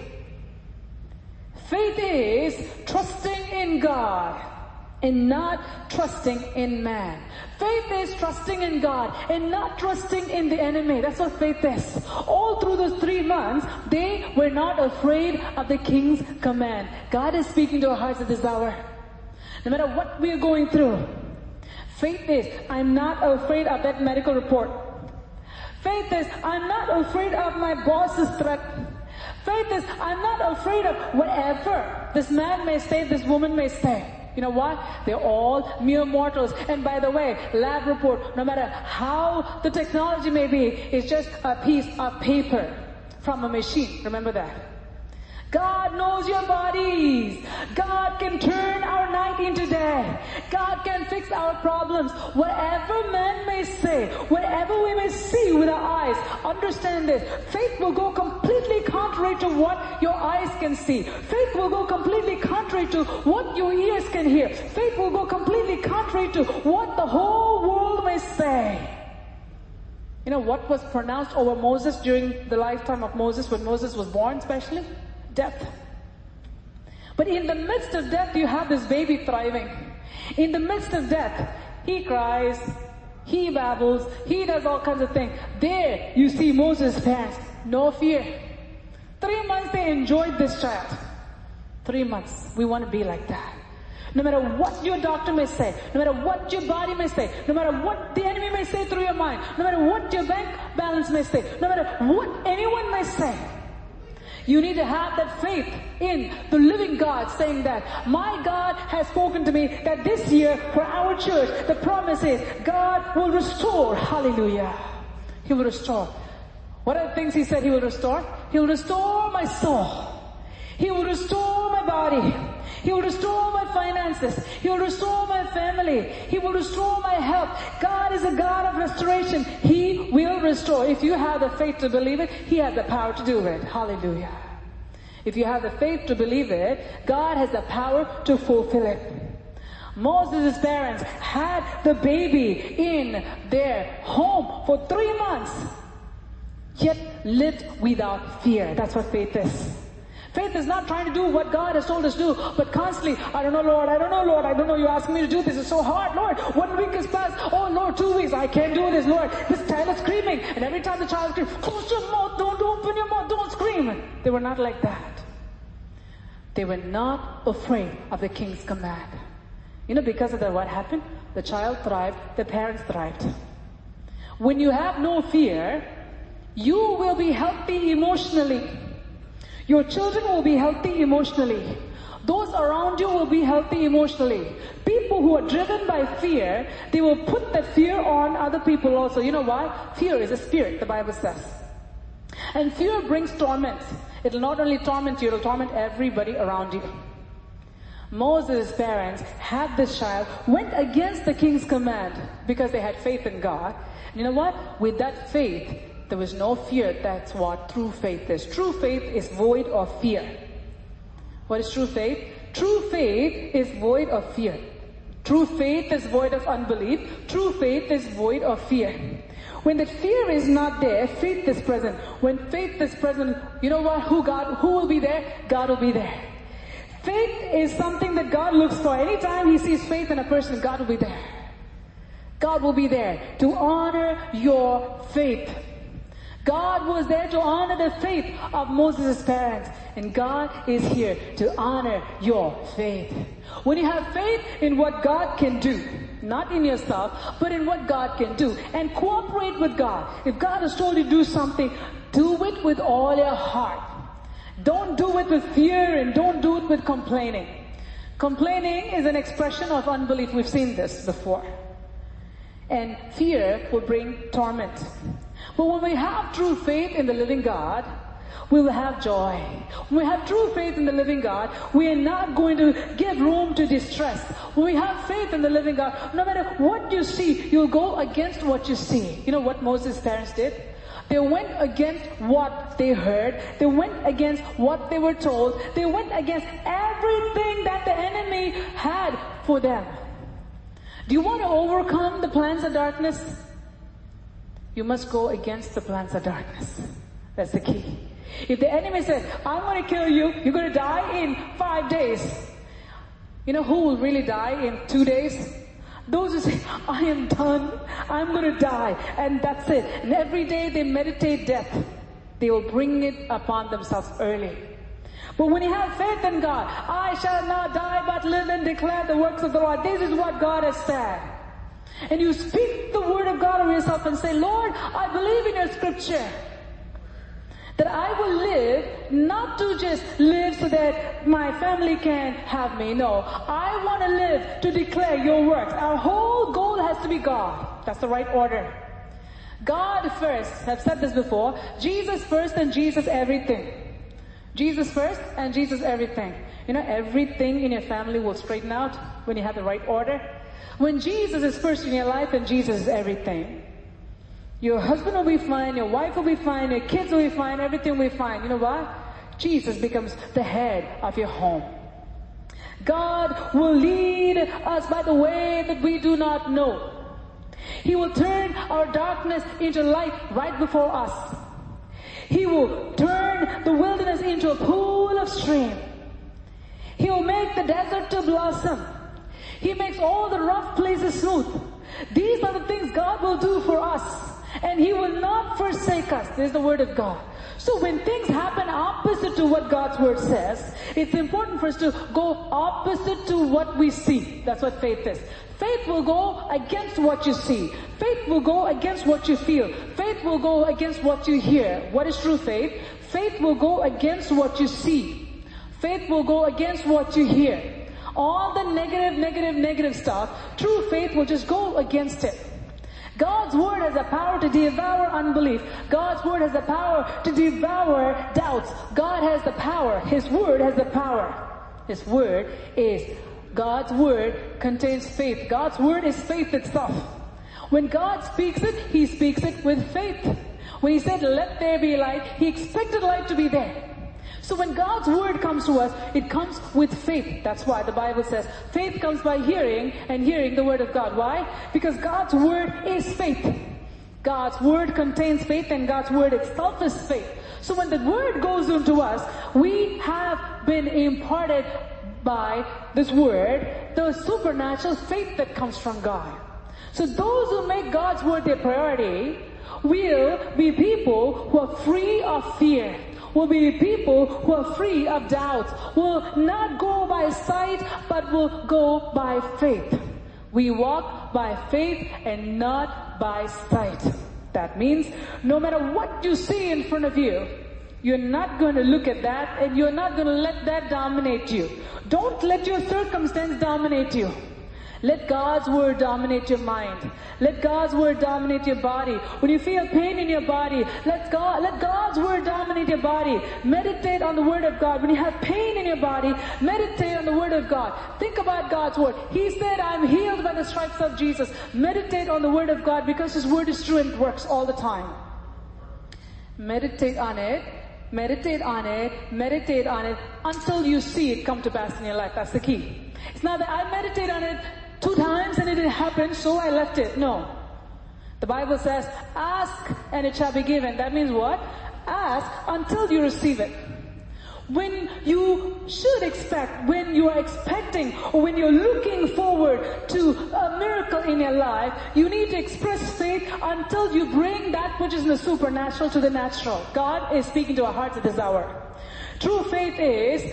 [SPEAKER 1] Faith is trusting in God and not trusting in man. Faith is trusting in God and not trusting in the enemy. That's what faith is. All through those three months, they were not afraid of the king's command. God is speaking to our hearts at this hour. No matter what we are going through, faith is, I'm not afraid of that medical report. Faith is, I'm not afraid of my boss's threat. Faith is, I'm not afraid of whatever this man may say, this woman may say. You know what? They're all mere mortals. And by the way, lab report, no matter how the technology may be, is just a piece of paper from a machine. Remember that. God knows your bodies. God can turn our night into day. God can fix our problems. Whatever man may say, whatever we may see with our eyes, understand this. Faith will go completely contrary to what your eyes can see. Faith will go completely contrary to what your ears can hear. Faith will go completely contrary to what the whole world may say. You know what was pronounced over Moses during the lifetime of Moses when Moses was born especially? Death. But in the midst of death, you have this baby thriving. In the midst of death, he cries, he babbles, he does all kinds of things. There, you see Moses' parents, no fear. Three months they enjoyed this child. Three months. We want to be like that. No matter what your doctor may say, no matter what your body may say, no matter what the enemy may say through your mind, no matter what your bank balance may say, no matter what anyone may say, you need to have that faith in the living God saying that my God has spoken to me that this year for our church, the promise is God will restore. Hallelujah. He will restore. What are the things he said he will restore? He will restore my soul. He will restore my body. He will restore my finances. He will restore my family. He will restore my health. God is a God of restoration. He will restore. If you have the faith to believe it, He has the power to do it. Hallelujah. If you have the faith to believe it, God has the power to fulfill it. Moses' parents had the baby in their home for three months, yet lived without fear. That's what faith is. Faith is not trying to do what God has told us to do, but constantly, I don't know, Lord, I don't know, Lord, I don't know, you're asking me to do this, it's so hard, Lord. One week has passed, oh Lord, two weeks, I can't do this, Lord. This child is screaming, and every time the child screams, close your mouth, don't open your mouth, don't scream. They were not like that. They were not afraid of the king's command. You know, because of that, what happened? The child thrived, the parents thrived. When you have no fear, you will be healthy emotionally. Your children will be healthy emotionally. Those around you will be healthy emotionally. People who are driven by fear, they will put the fear on other people also. You know why? Fear is a spirit, the Bible says. And fear brings torment. It'll not only torment you, it'll torment everybody around you. Moses' parents had this child, went against the king's command because they had faith in God. You know what? With that faith, there was no fear. That's what true faith is. True faith is void of fear. What is true faith? True faith is void of fear. True faith is void of unbelief. True faith is void of fear. When the fear is not there, faith is present. When faith is present, you know what? Who God, who will be there? God will be there. Faith is something that God looks for. Anytime He sees faith in a person, God will be there. God will be there to honor your faith. God was there to honor the faith of Moses' parents. And God is here to honor your faith. When you have faith in what God can do, not in yourself, but in what God can do, and cooperate with God. If God has told you to do something, do it with all your heart. Don't do it with fear and don't do it with complaining. Complaining is an expression of unbelief. We've seen this before. And fear will bring torment. But when we have true faith in the living God, we will have joy. When we have true faith in the living God, we are not going to give room to distress. When we have faith in the living God, no matter what you see, you'll go against what you see. You know what Moses' parents did? They went against what they heard. They went against what they were told. They went against everything that the enemy had for them. Do you want to overcome the plans of darkness? You must go against the plans of darkness. That's the key. If the enemy says, I'm going to kill you, you're going to die in five days. You know who will really die in two days? Those who say, I am done, I'm going to die, and that's it. And every day they meditate death. They will bring it upon themselves early. But when you have faith in God, I shall not die but live and declare the works of the Lord. This is what God has said. And you speak the word of God over yourself and say, Lord, I believe in your scripture. That I will live, not to just live so that my family can have me. No. I want to live to declare your works. Our whole goal has to be God. That's the right order. God first. I've said this before. Jesus first and Jesus everything. Jesus first and Jesus everything. You know, everything in your family will straighten out when you have the right order. When Jesus is first in your life and Jesus is everything. Your husband will be fine, your wife will be fine, your kids will be fine, everything will be fine. You know why? Jesus becomes the head of your home. God will lead us by the way that we do not know. He will turn our darkness into light right before us. He will turn the wilderness into a pool of stream. He will make the desert to blossom. He makes all the rough places smooth. These are the things God will do for us. And He will not forsake us. This is the word of God. So when things happen opposite to what God's word says, it's important for us to go opposite to what we see. That's what faith is. Faith will go against what you see. Faith will go against what you feel. Faith will go against what you hear. What is true faith? Faith will go against what you see. Faith will go against what you hear. All the negative, negative, negative stuff, true faith will just go against it. God's word has the power to devour unbelief. God's word has the power to devour doubts. God has the power. His word has the power. His word is, God's word contains faith. God's word is faith itself. When God speaks it, He speaks it with faith. When He said, let there be light, He expected light to be there. So when God's word comes to us, it comes with faith. That's why the Bible says faith comes by hearing and hearing the word of God. Why? Because God's word is faith. God's word contains faith and God's word itself is faith. So when the word goes into us, we have been imparted by this word, the supernatural faith that comes from God. So those who make God's word their priority will be people who are free of fear will be people who are free of doubts, will not go by sight, but will go by faith. We walk by faith and not by sight. That means no matter what you see in front of you, you're not going to look at that and you're not going to let that dominate you. Don't let your circumstance dominate you. Let God's word dominate your mind. Let God's word dominate your body. When you feel pain in your body, let God, let God's word dominate your body. Meditate on the word of God. When you have pain in your body, meditate on the word of God. Think about God's word. He said, I'm healed by the stripes of Jesus. Meditate on the word of God because his word is true and works all the time. Meditate on it. Meditate on it, meditate on it until you see it come to pass in your life. That's the key. It's not that I meditate on it two times and it didn't happen, so I left it. No. The Bible says, ask and it shall be given. That means what? Ask until you receive it. When you should expect, when you are expecting, or when you're looking forward to a miracle in your life, you need to express faith until you bring that which is in the supernatural to the natural. God is speaking to our hearts at this hour. True faith is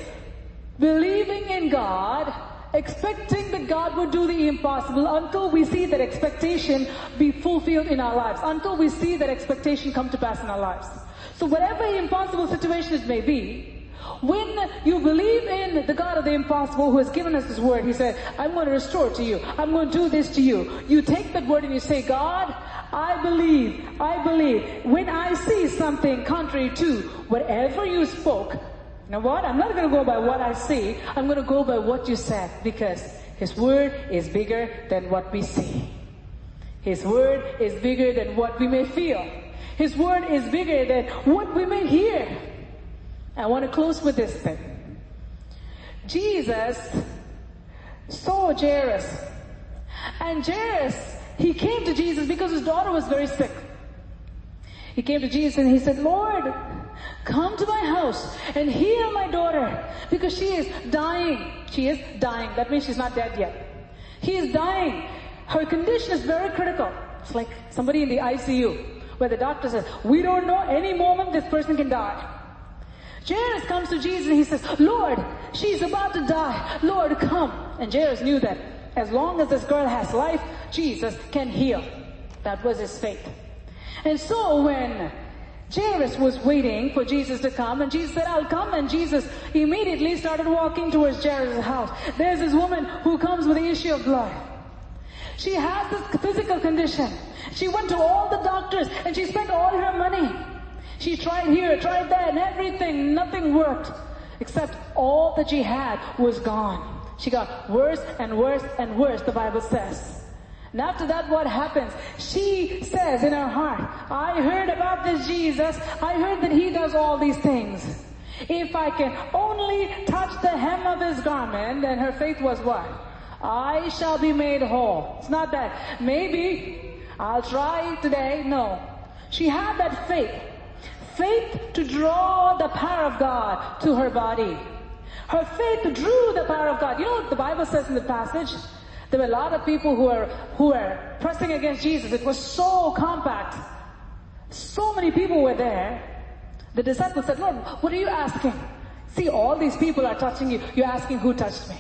[SPEAKER 1] believing in God expecting that God would do the impossible until we see that expectation be fulfilled in our lives, until we see that expectation come to pass in our lives. So whatever impossible situation it may be, when you believe in the God of the impossible who has given us His word, He said, I'm going to restore to you. I'm going to do this to you. You take that word and you say, God, I believe, I believe. When I see something contrary to whatever you spoke, know what? I'm not going to go by what I see. I'm going to go by what you said because His word is bigger than what we see. His word is bigger than what we may feel. His word is bigger than what we may hear. I want to close with this thing. Jesus saw Jairus. And Jairus, he came to Jesus because his daughter was very sick. He came to Jesus and he said, Lord, come to my house and heal my daughter because she is dying. She is dying. That means she's not dead yet. He is dying. Her condition is very critical. It's like somebody in the ICU where the doctor says, we don't know any moment this person can die. Jairus comes to Jesus and he says, Lord, she's about to die. Lord, come. And Jairus knew that as long as this girl has life, Jesus can heal. That was his faith. And so when Jairus was waiting for Jesus to come and Jesus said, I'll come and Jesus immediately started walking towards Jairus' house. There's this woman who comes with the issue of blood. She has this physical condition. She went to all the doctors and she spent all her money. She tried here, tried there, and everything, nothing worked. Except all that she had was gone. She got worse and worse and worse, the Bible says. And after that, what happens? She says in her heart, I heard about this Jesus. I heard that he does all these things. If I can only touch the hem of his garment, then her faith was what? I shall be made whole. It's not that maybe I'll try today. No. She had that faith. Faith to draw the power of God to her body. Her faith drew the power of God. You know what the Bible says in the passage? There were a lot of people who were, who were pressing against Jesus. It was so compact. So many people were there. The disciples said, Lord, what are you asking? See, all these people are touching you. You're asking who touched me.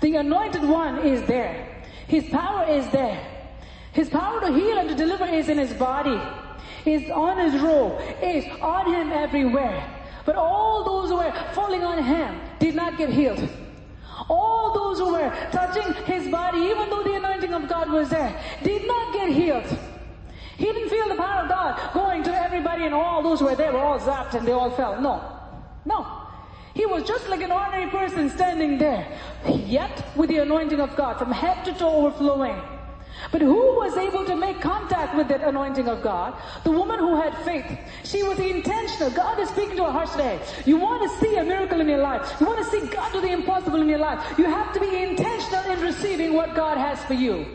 [SPEAKER 1] The anointed one is there. His power is there. His power to heal and to deliver is in his body. Is on his robe. Is on him everywhere. But all those who were falling on him did not get healed. All those who were touching his body, even though the anointing of God was there, did not get healed. He didn't feel the power of God going to everybody and all those who were there were all zapped and they all fell. No. No. He was just like an ordinary person standing there, yet with the anointing of God from head to toe overflowing. But who was able to make contact with that anointing of God? The woman who had faith. She was intentional. God is speaking to her heart today. You want to see a miracle in your life. You want to see God do the impossible in your life. You have to be intentional in receiving what God has for you.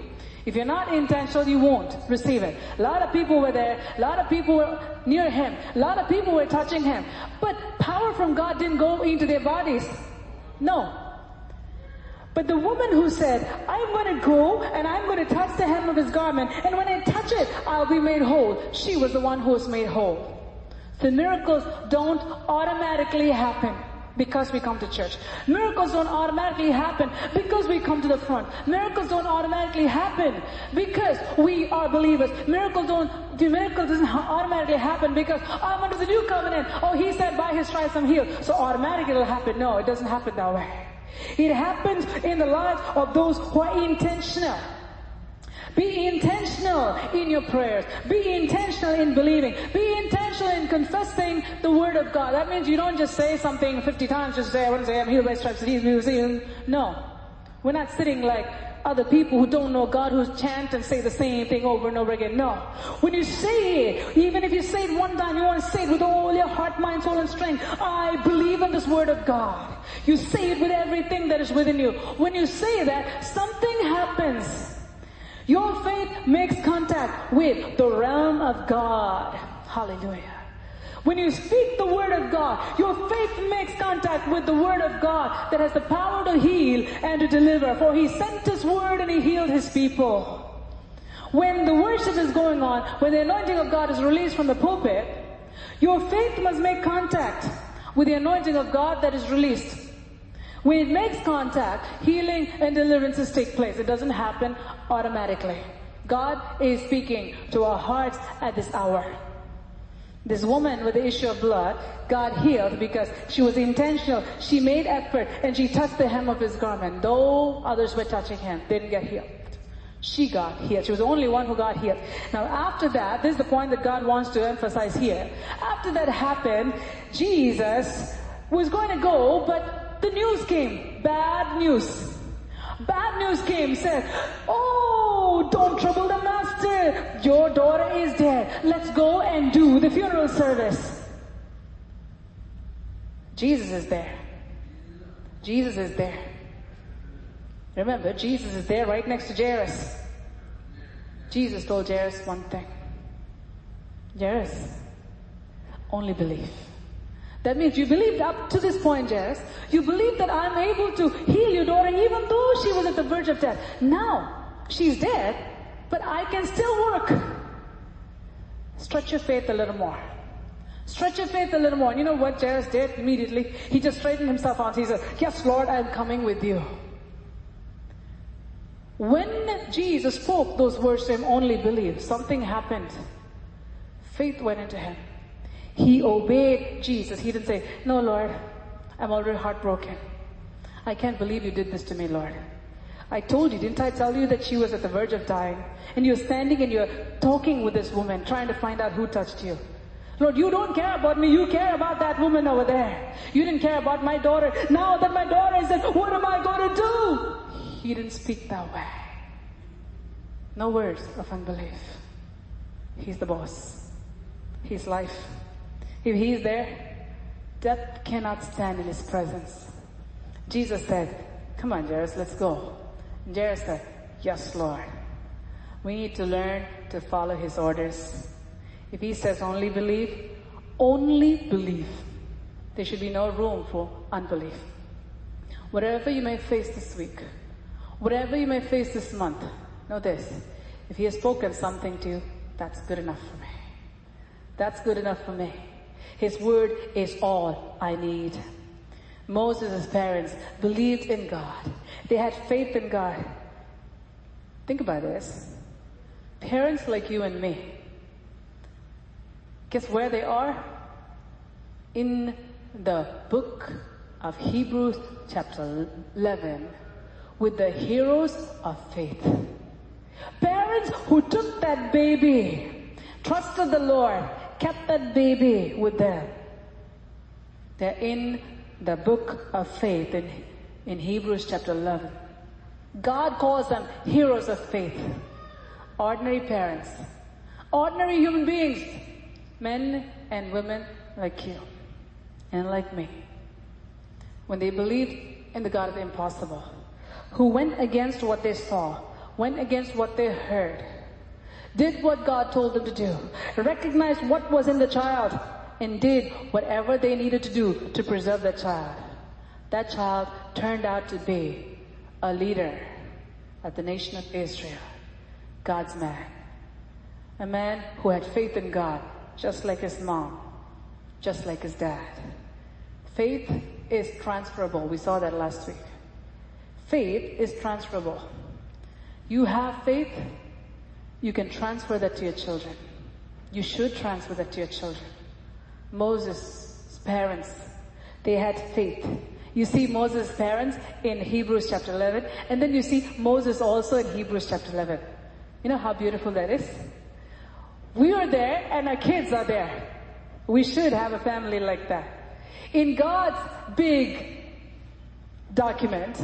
[SPEAKER 1] If you're not intentional, you won't receive it. A lot of people were there. A lot of people were near him. A lot of people were touching him. But power from God didn't go into their bodies. No. But the woman who said, I'm going to go and I'm going to touch the hem of his garment and when I touch it, I'll be made whole. She was the one who was made whole. The miracles don't automatically happen because we come to church. Miracles don't automatically happen because we come to the front. Miracles don't automatically happen because we are believers. Miracles don't, the miracle doesn't automatically happen because oh, I'm under the new covenant. Oh, he said by his stripes I'm healed. So automatically it'll happen. No, it doesn't happen that way. It happens in the lives of those who are intentional. Be intentional in your prayers. Be intentional in believing. Be intentional in confessing the word of God. That means you don't just say something 50 times, just say, I want to say I'm healed by stripes, he's healed. No. We're not sitting like other people who don't know God who chant and say the same thing over and over again. No. When you say it, even if you say it one time, you want to say it with all your heart, mind, soul and strength. I believe in this word of God. You say it with everything that is within you. When you say that, something happens. Your faith makes contact with the realm of God. Hallelujah. When you speak the word of God, your faith makes contact with the word of God that has the power to heal and to deliver. For he sent his word and he healed his people. When the worship is going on, when the anointing of God is released from the pulpit, your faith must make contact with the anointing of God that is released. When it makes contact, healing and deliverances take place. It doesn't happen automatically. God is speaking to our hearts at this hour. This woman with the issue of blood got healed because she was intentional. She made effort and she touched the hem of his garment. Though others were touching him, didn't get healed. She got healed. She was the only one who got healed. Now after that, this is the point that God wants to emphasize here. After that happened, Jesus was going to go, but the news came. Bad news. Bad news came, said, Oh, don't trouble the Your daughter is dead. Let's go and do the funeral service. Jesus is there. Jesus is there. Remember, Jesus is there right next to Jairus. Jesus told Jairus one thing. Jairus, only believe. That means you believed up to this point, Jairus. You believed that I'm able to heal your daughter even though she was at the verge of death. Now, she's dead, but I can still work. Stretch your faith a little more. Stretch your faith a little more. And you know what Jairus did immediately? He just straightened himself out. He said, Yes, Lord, I'm coming with you. When Jesus spoke those words to him, only believe, something happened. Faith went into him. He obeyed Jesus. He didn't say, No, Lord, I'm already heartbroken. I can't believe you did this to me, Lord. I told you, didn't I tell you that she was at the verge of dying? And you're standing and you're talking with this woman, trying to find out who touched you. Lord, you don't care about me. You care about that woman over there. You didn't care about my daughter. Now that my daughter is dead, what am I going to do? He didn't speak that way. No words of unbelief. He's the boss. He's life. If he's there, death cannot stand in his presence. Jesus said, come on, Jairus, let's go. Jairus said, yes, Lord. We need to learn to follow his orders. If he says only believe, only believe. There should be no room for unbelief. Whatever you may face this week, whatever you may face this month, know this. If he has spoken something to you, that's good enough for me. That's good enough for me. His word is all I need. Moses' parents believed in God. They had faith in God. Think about this. Parents like you and me. Guess where they are? In the book of Hebrews chapter 11 with the heroes of faith. Parents who took that baby, trusted the Lord, kept that baby with them. They're in the book of faith in, in Hebrews chapter 11. God calls them heroes of faith. Ordinary parents. Ordinary human beings. Men and women like you and like me. When they believed in the God of the impossible, who went against what they saw, went against what they heard, did what God told them to do, recognized what was in the child, and did whatever they needed to do to preserve that child. That child turned out to be a leader of the nation of Israel, God's man. A man who had faith in God, just like his mom, just like his dad. Faith is transferable. We saw that last week. Faith is transferable. You have faith, you can transfer that to your children. You should transfer that to your children. Moses' parents, they had faith. You see Moses' parents in Hebrews chapter 11, and then you see Moses also in Hebrews chapter 11. You know how beautiful that is? We are there and our kids are there. We should have a family like that. In God's big document,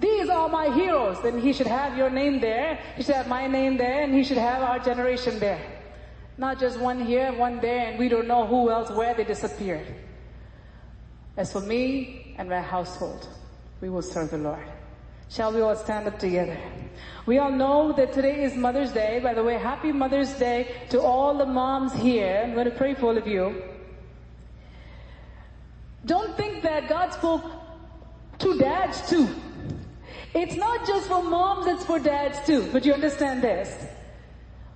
[SPEAKER 1] these are my heroes. Then he should have your name there. He should have my name there and he should have our generation there. Not just one here, one there, and we don't know who else, where they disappeared. As for me and my household, we will serve the Lord. Shall we all stand up together? We all know that today is Mother's Day. By the way, happy Mother's Day to all the moms here. I'm going to pray for all of you. Don't think that God spoke to dads too. It's not just for moms, it's for dads too. But you understand this.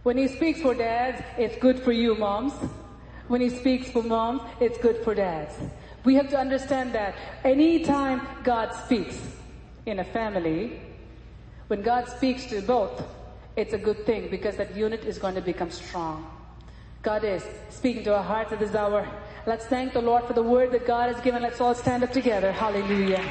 [SPEAKER 1] When he speaks for dads, it's good for you moms. When he speaks for moms, it's good for dads. We have to understand that anytime God speaks in a family, when God speaks to both, it's a good thing because that unit is going to become strong. God is speaking to our hearts at this hour. Let's thank the Lord for the word that God has given. Let's all stand up together. Hallelujah.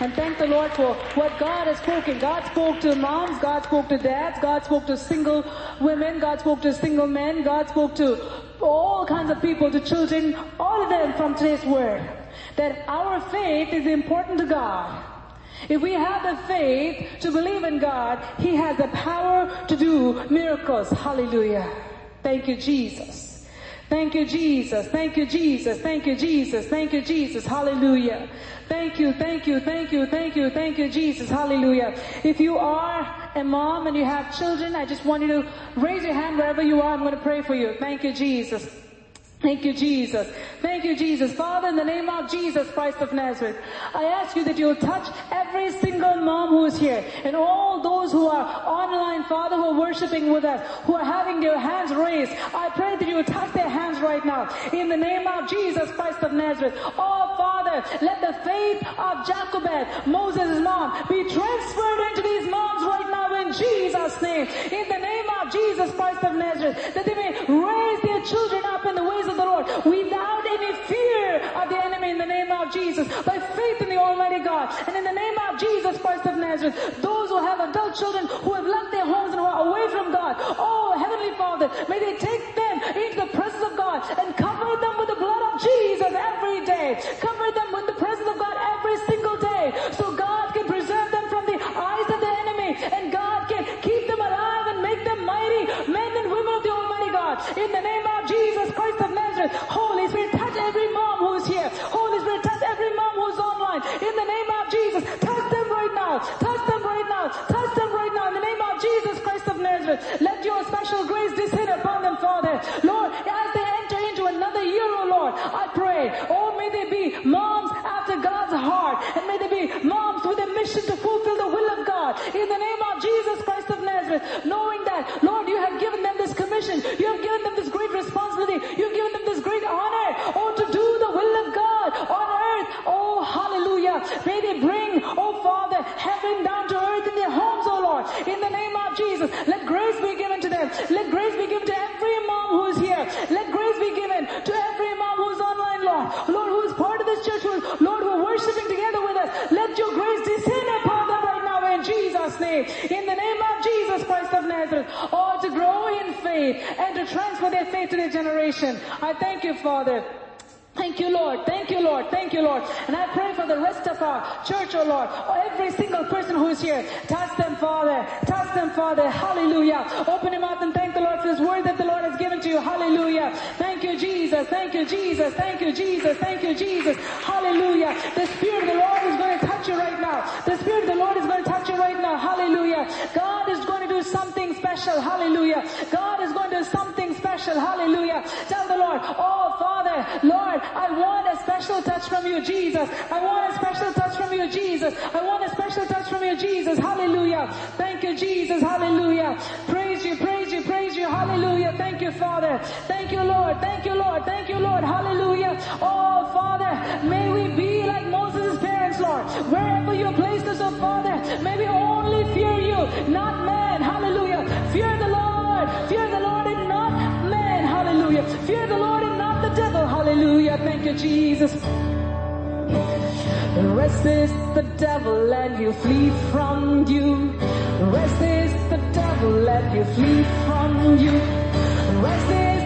[SPEAKER 1] And thank the Lord for what God has spoken. God spoke to moms, God spoke to dads, God spoke to single women, God spoke to single men, God spoke to all kinds of people, to children, all of them from today's word. That our faith is important to God. If we have the faith to believe in God, He has the power to do miracles. Hallelujah. Thank you, Jesus. Thank you, Jesus. Thank you, Jesus. Thank you, Jesus. Thank you, Jesus. Hallelujah. Thank you, thank you, thank you, thank you, thank you, Jesus. Hallelujah. If you are a mom and you have children, I just want you to raise your hand wherever you are. I'm going to pray for you. Thank you, Jesus. Thank you, Jesus. Thank you, Jesus. Father, in the name of Jesus Christ of Nazareth, I ask you that you'll touch every single mom who is here and all those who are online, Father, who are worshiping with us, who are having their hands raised. I pray that you will touch their hands right now. In the name of Jesus Christ of Nazareth. Oh, Father, let the faith of Jochebed, Moses' mom, be transferred into these moms right now in Jesus' name. In the name of Jesus Christ of Nazareth, that they may raise their children up in the ways of the Lord without any fear of the enemy in the name of Jesus, by faith in the Almighty God. And in the name of Jesus Christ of Nazareth, those who have adult children who have left their homes and who are away from God, oh Heavenly Father, may they take them into the presence of God and cover them with the blood of Jesus every day. Cover them with the presence of God every single day. So In the name of Jesus Christ of Nazareth, Holy Spirit, touch every mom who's here. Holy Spirit, touch every mom who's online. In the name of Jesus, touch them right now. Touch them right now. Touch them right now. In the name of Jesus Christ of Nazareth, let your special grace descend upon them, Father. Lord, as they enter into another year, oh Lord, I pray, oh may they be moms after God's heart, and may they be moms with a mission to fulfill the will of God. In the name of Jesus Christ of Nazareth, knowing that, Lord, you have given them this commission, you have given them this great responsibility, you've given them this great honor, oh, to do the will of God on earth. Oh, hallelujah. May they bring, oh Father, heaven down to earth in their homes, oh Lord. In the name of Jesus, let grace be given to them. Let grace be given to every mom who is here. Let grace be given to every mom who is online, Lord. Lord, who is part of this church, who is, Lord, who are worshiping together with us. Let your grace descend Jesus' name. In the name of Jesus Christ of Nazareth. all to grow in faith and to transfer their faith to their generation. I thank you, Father. Thank you, Lord. Thank you, Lord. Thank you, Lord. And I pray for the rest of our church, oh Lord. Every single person who is here. Touch them, Father. Touch them, Father. Hallelujah. Open your mouth and thank the Lord for this word that the Lord has given to you. Hallelujah. Thank you, Jesus. Thank you, Jesus. Thank you, Jesus. Thank you, Jesus. Hallelujah. The Spirit of the Lord is going to touch you right now. The Spirit of the Lord is going to touch you right now. Hallelujah. God is going to do something special. Hallelujah. God is going to do something special. Hallelujah. Tell the Lord, oh Father, Lord, I want a special touch from you, Jesus. I want a special touch from you, Jesus. I want a special touch from you, Jesus. Hallelujah. Thank you, Jesus. Hallelujah. Praise you, praise you, praise you. Hallelujah. Thank you, Father. Thank you, Lord. Thank you, Lord. Thank you, Lord. Hallelujah. Oh, Father, may we be like Moses' parents, Lord. Wherever you place us, oh Father, may we only fear you, Jesus. Resist the devil and you flee from you. Resist the devil and you flee from you. Resist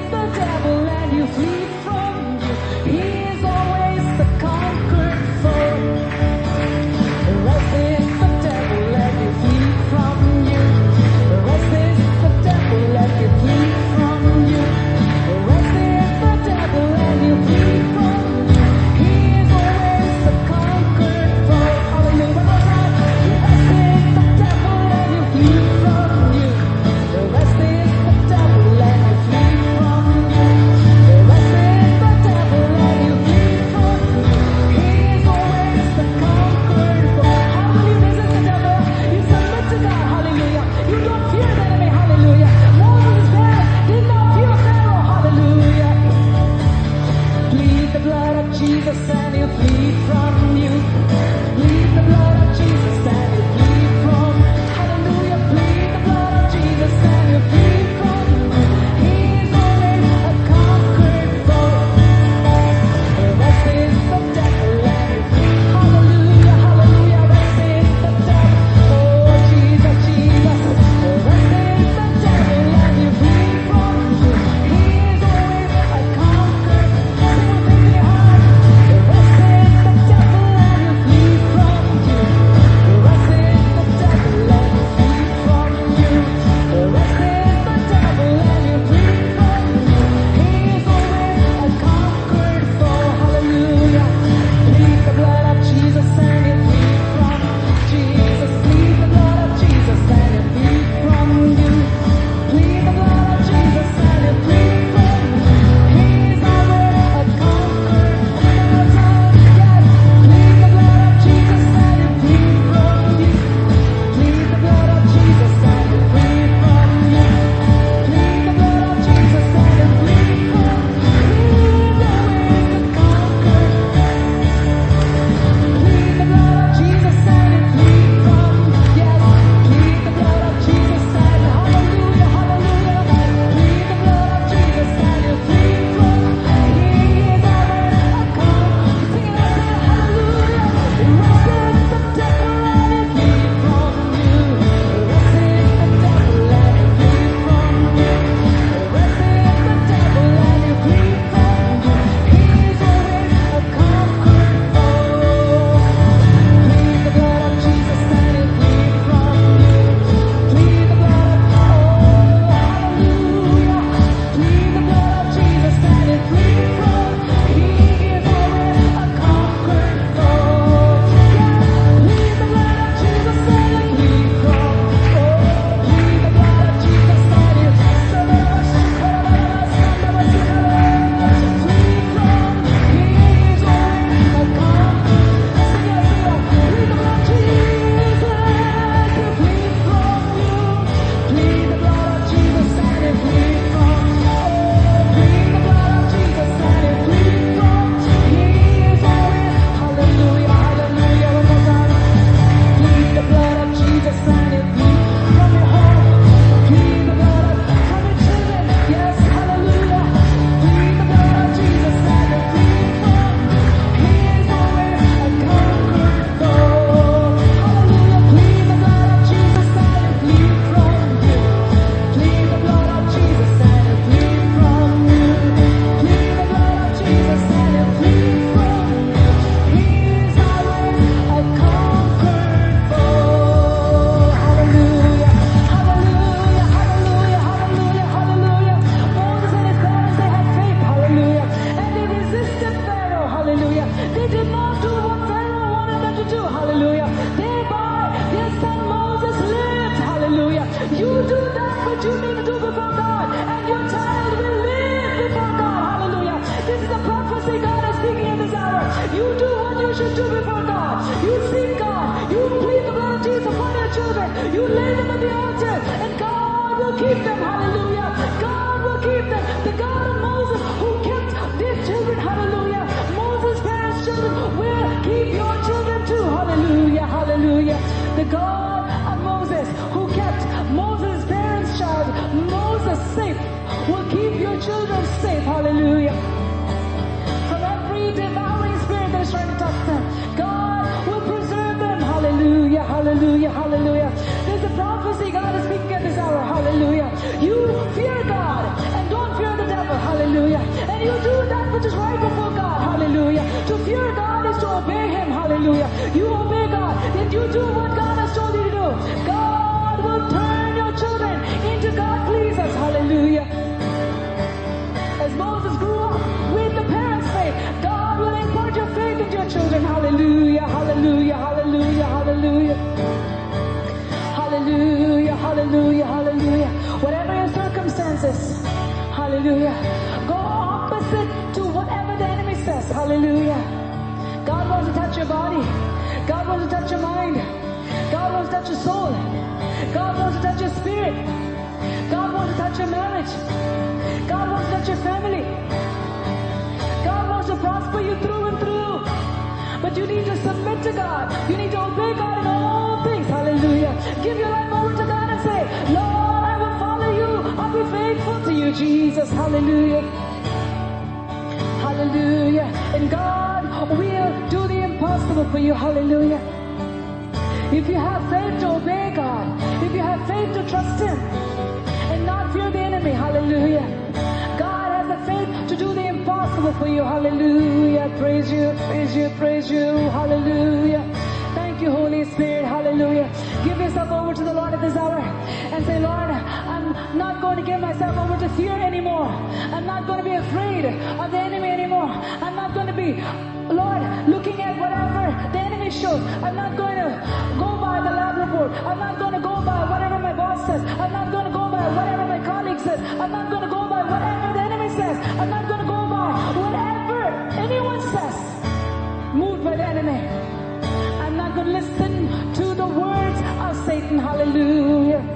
[SPEAKER 1] your mind. God wants to touch your soul. God wants to touch your spirit. God wants to touch your marriage. God wants to touch your family. God wants to prosper you through and through. But you need to submit to God. You need to obey God in all things. Hallelujah. Give your life over to God and say, Lord, I will follow you. I'll be faithful to you, Jesus. Hallelujah. Hallelujah. And God will do the impossible for you. Hallelujah. If you have faith to obey God, if you have faith to trust Him and not fear the enemy, hallelujah. God has the faith to do the impossible for you, hallelujah. Praise you, praise you, praise you, hallelujah. Thank you, Holy Spirit, hallelujah. Give yourself over to the Lord at this hour and say, Lord, I'm not going to give myself over to fear anymore. I'm not going to be afraid of the enemy anymore. I'm not going to be, Lord, looking at whatever the enemy I'm not going to go by the lab report. I'm not going to go by whatever my boss says. I'm not going to go by whatever my colleague says. I'm not going to go by whatever the enemy says. I'm not going to go by whatever anyone says. Moved by the enemy. I'm not going to listen to the words of Satan. Hallelujah.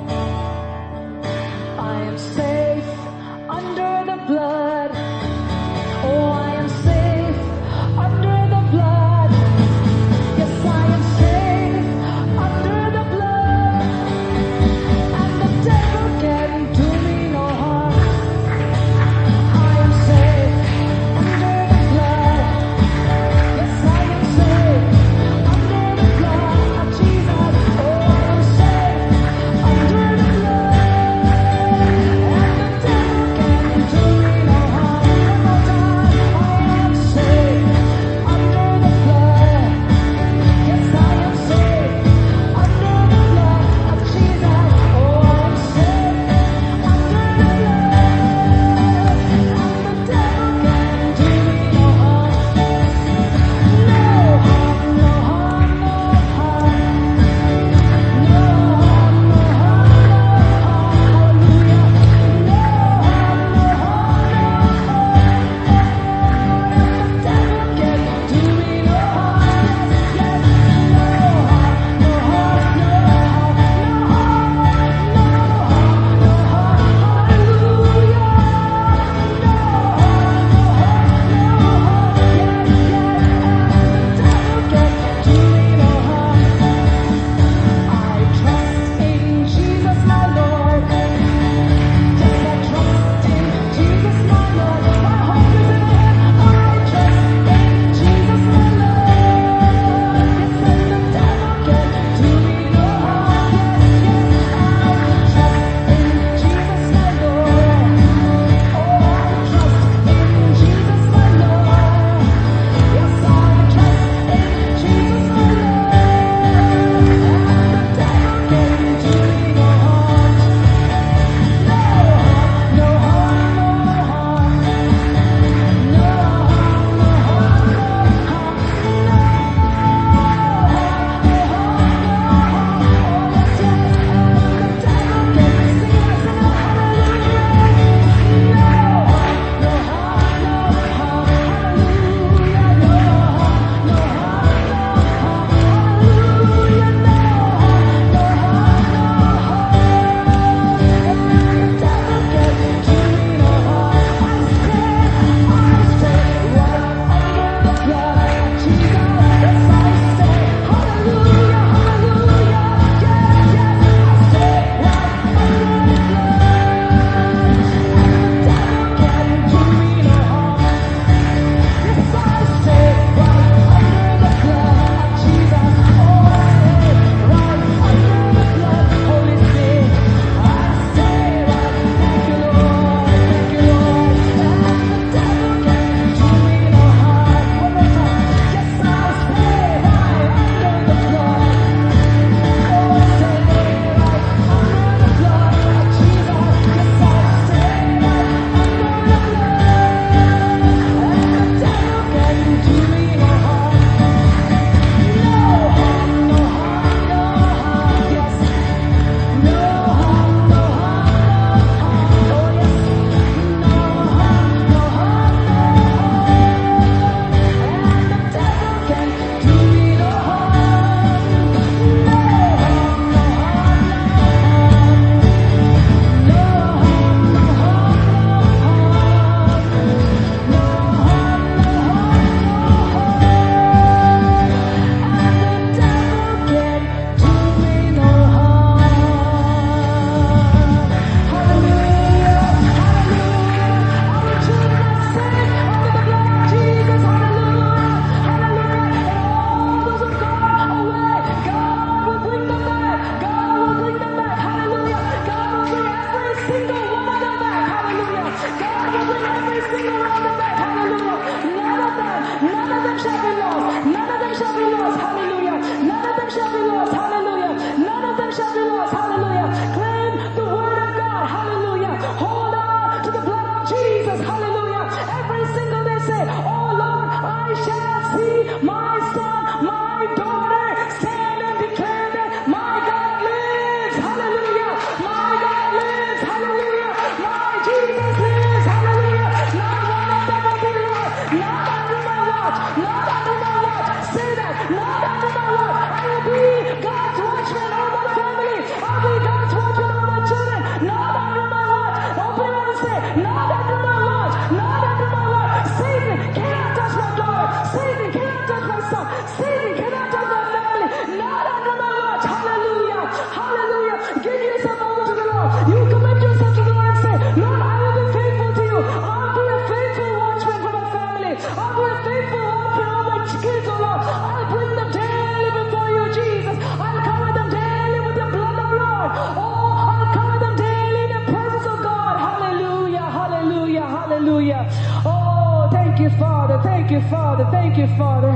[SPEAKER 1] Thank you, Father. Thank you, Father. Thank you, Father.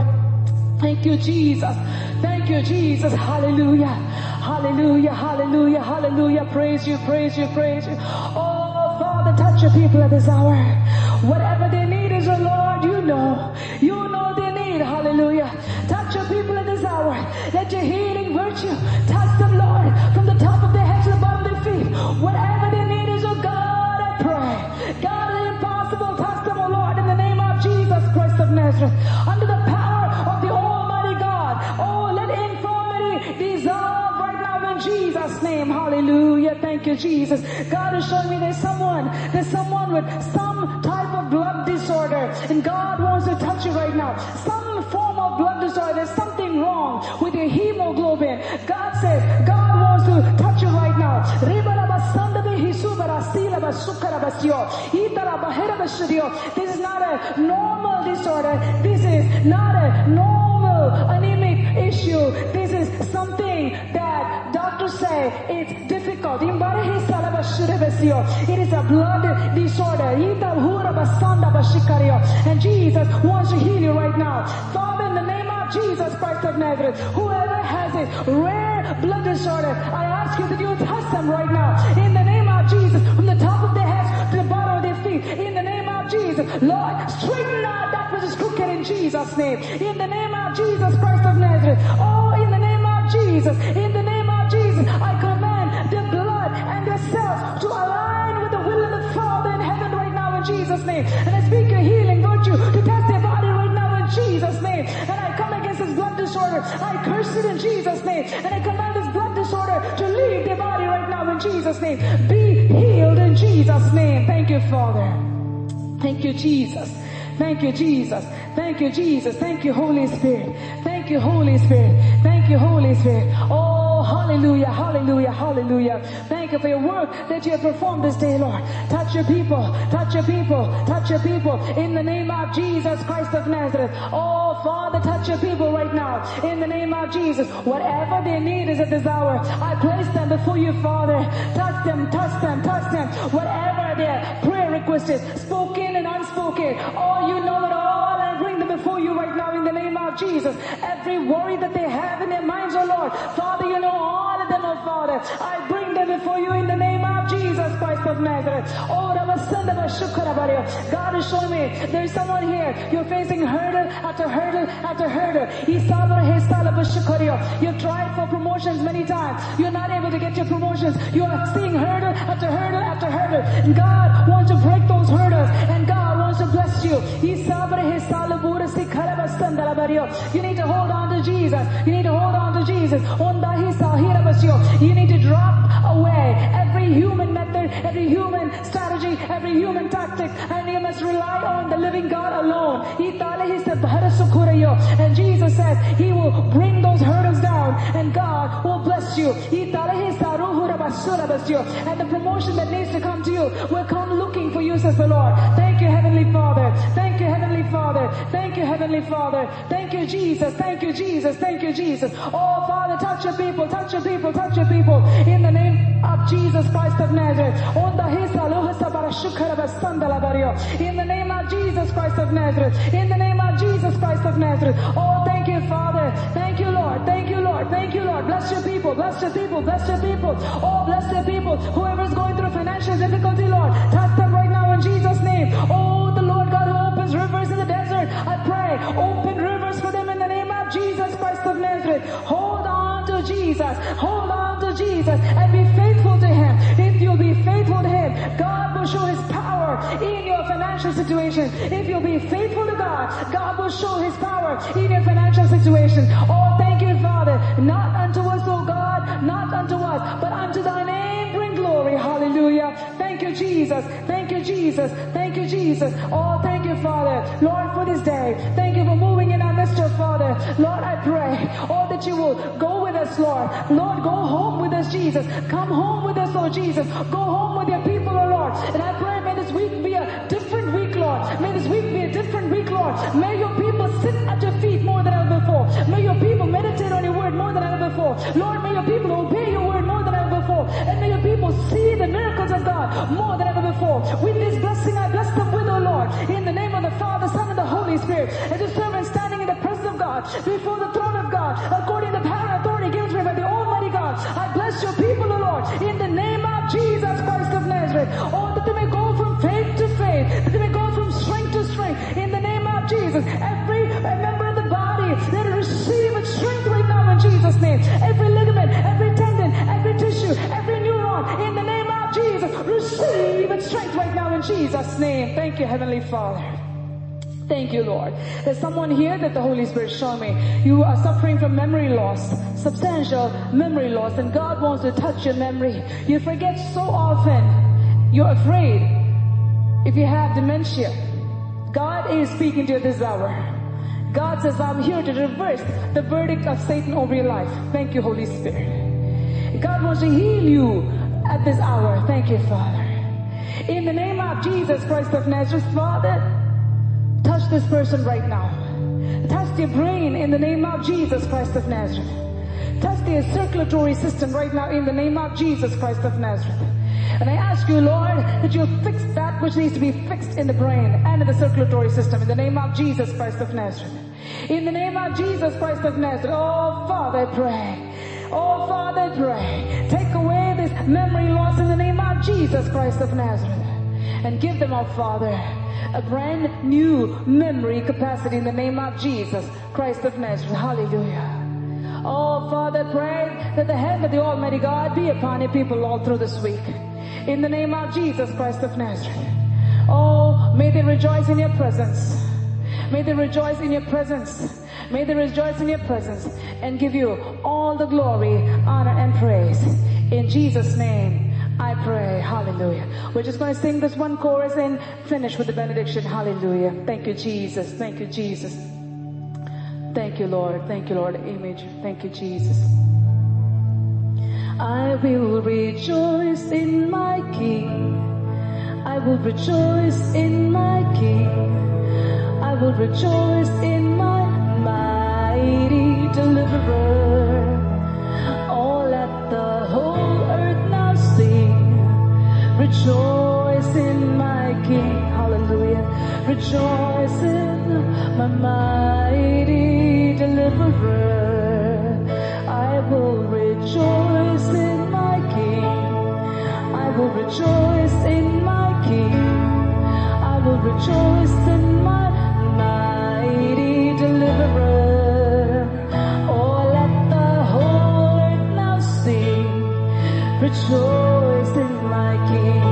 [SPEAKER 1] Thank you, Jesus. Thank you, Jesus. Hallelujah. Hallelujah. Hallelujah. Hallelujah. Praise you, praise you, praise you. Oh, Father, touch your people at this hour. Whatever they need is, oh Lord, you know. You know they need. Hallelujah. Touch your people at this hour. Let your healing virtue touch them, Lord, from the top of their head to the bottom of their feet. Whatever they need Nazareth. Under the power of the Almighty God. Oh, let infirmity dissolve right now in Jesus' name. Hallelujah. Thank you, Jesus. God is showing me there's someone, there's someone with some type of blood disorder. And God wants to touch you right now. Some form of blood disorder. There's something wrong with your hemoglobin. God says, God wants to touch you right now. This is not a normal disorder. This is not a normal anemic issue. This is something that doctors say it's difficult. It is a blood disorder. And Jesus wants to heal you right now. Father, in the name of Jesus Christ of Nazareth, whoever has a rare blood disorder, I ask you that you touch them right now. In the name of Jesus, from the top of their heads to the bottom of their feet. In the name of Jesus, Lord, straighten out that which is crooked in Jesus' name. In the name of Jesus Christ of Nazareth. Oh, in the name of Jesus. In the name of Jesus, I command the blood and the cells to align with the will of the Father in heaven right now in Jesus' name. And I speak a healing virtue to test their body right now in Jesus' name. And I come against this blood disorder. I curse it in Jesus' name. And I command disorder to leave their body right now in Jesus' name. Be healed in Jesus' name. Thank you, Father. Thank you, Jesus. Thank you, Jesus. Thank you, Jesus. Thank you, Holy Spirit. Thank you, Holy Spirit. Thank you, Holy Spirit. Oh, Oh, hallelujah, hallelujah, hallelujah. Thank you for your work that you have performed this day, Lord. Touch your people, touch your people, touch your people in the name of Jesus Christ of Nazareth. Oh, Father, touch your people right now in the name of Jesus. Whatever they need is at this hour, I place them before you, Father. Touch them, touch them, touch them. Whatever their prayer request is, spoken and unspoken. Oh, you know it all bring them before you right now in the name of Jesus. Every worry that they have in their minds, oh Lord. Father, you know all them, Father. I bring them before you in the name of Jesus Christ of Nazareth. Oh. God is showing me there is someone here. You're facing hurdle after hurdle after hurdle. You've tried for promotions many times. You're not able to get your promotions. You are seeing hurdle after hurdle after hurdle. God wants to break those hurdles and God wants to bless you. You need to hold on to Jesus. You need to hold on to Jesus. Hirabasyo. You need to drop away every human method, every human strategy, every human tactic, and you must rely on the living God alone. And Jesus says He will bring those hurdles down and God will bless you. And the promotion that needs to come to you will come looking for you, says the Lord. Thank you, Heavenly Father. Thank you, Heavenly Father. Thank you, Heavenly Father. Thank you, Jesus. Thank you, Jesus. Thank you, Jesus. Oh, Father, touch your people, touch your people, touch your people. In the name of Jesus Christ of Nazareth. In the name of Jesus Christ of Nazareth. In the name of Jesus Christ of Nazareth. Oh, thank you, Father. Thank you, Lord. Thank you, Lord. Thank you, Lord. Bless your people. Bless your people. Bless your people. Oh, bless your people. Whoever's going through financial difficulty, Lord, touch them right now in Jesus' name. Oh, the Lord God who opens rivers in the desert. I pray. Open rivers for them in the name of Jesus Christ of Nazareth. Hold on Jesus. Hold on to Jesus and be faithful to Him. If you'll be faithful to Him, God will show His power in your financial situation. If you'll be faithful to God, God will show His power in your financial situation. Oh, thank you, Father. Not unto us, oh God, not unto us, but unto thy name bring glory. Hallelujah. Thank you, Jesus. Thank you, Jesus. Thank you, Jesus. Oh, thank you, Father. Lord, for this day. Thank you for moving in our midst, Father. Lord, I pray, all that you will go with us, Lord. Lord, go home with us, Jesus. Come home with us, Lord Jesus. Go home with your people, oh Lord. And I pray, may this week be a different week, Lord. May this week be a different week, Lord. May your people sit at your feet more than ever before. May your people meditate on your word more than ever before. Lord, may your people obey your word And may your people see the miracles of God more than ever before. With this blessing, I bless them with, oh Lord. In the name of the Father, Son, and the Holy Spirit. As a servant standing in the presence of God, before the throne of God, according to the power and authority given to me by the Almighty God. I bless your people, O Lord, in the name of Jesus Christ of Nazareth. Oh, that they may go from faith to faith, that they may go from strength to strength, in the name of Jesus. Every member of the body, it receive its strength right now in Jesus' name. Every ligament, strength right now in Jesus' name. Thank you, Heavenly Father. Thank you, Lord. There's someone here that the Holy Spirit showed me. You are suffering from memory loss, substantial memory loss, and God wants to touch your memory. You forget so often. You're afraid. If you have dementia, God is speaking to you this hour. God says, I'm here to reverse the verdict of Satan over your life. Thank you, Holy Spirit. God wants to heal you at this hour. Thank you, Father. In the name of Jesus Christ of Nazareth, Father, Touch this person right now. Touch their brain in the name of Jesus Christ of Nazareth. Touch their circulatory system right now in the name of Jesus Christ of Nazareth. And I ask you, Lord, that you fix that which needs to be fixed in the brain and in the circulatory system in the name of Jesus Christ of Nazareth. In the name of Jesus Christ of Nazareth. Oh, Father, I pray. Oh, Father, pray. Take away this memory loss in the name of Jesus Christ of Nazareth. And give them, oh Father, a brand new memory capacity in the name of Jesus Christ of Nazareth. Hallelujah. Oh, Father, pray that the hand of the Almighty God be upon your people all through this week. In the name of Jesus Christ of Nazareth. Oh, may they rejoice in your presence. May they rejoice in your presence. May they rejoice in your presence and give you all the glory, honor, and praise. In Jesus' name. I pray. Hallelujah. We're just going to sing this one chorus and finish with the benediction. Hallelujah. Thank you, Jesus. Thank you, Jesus. Thank you, Lord. Thank you, Lord. Image. Thank you, Jesus. I will rejoice in my King. I will rejoice in my King. I will rejoice in my deliverer. Let the whole earth now. Rejoice in my King. Hallelujah. Rejoice in my mighty deliverer. I will rejoice in my King. I will rejoice in my King. I will rejoice in my mighty deliverer. Rejoice in my King.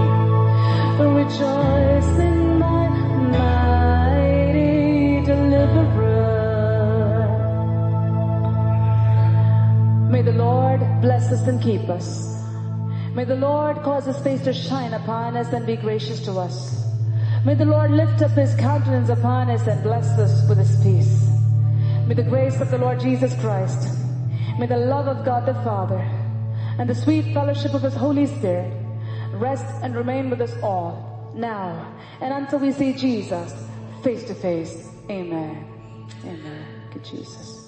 [SPEAKER 1] Rejoice in my mighty deliverer. May the Lord bless us and keep us. May the Lord cause his face to shine upon us and be gracious to us. May the Lord lift up his countenance upon us and bless us with his peace. May the grace of the Lord Jesus Christ, may the love of God the Father, and the sweet fellowship of his Holy Spirit rest and remain with us all, now and until we see Jesus face to face. Amen. Amen. Good Jesus.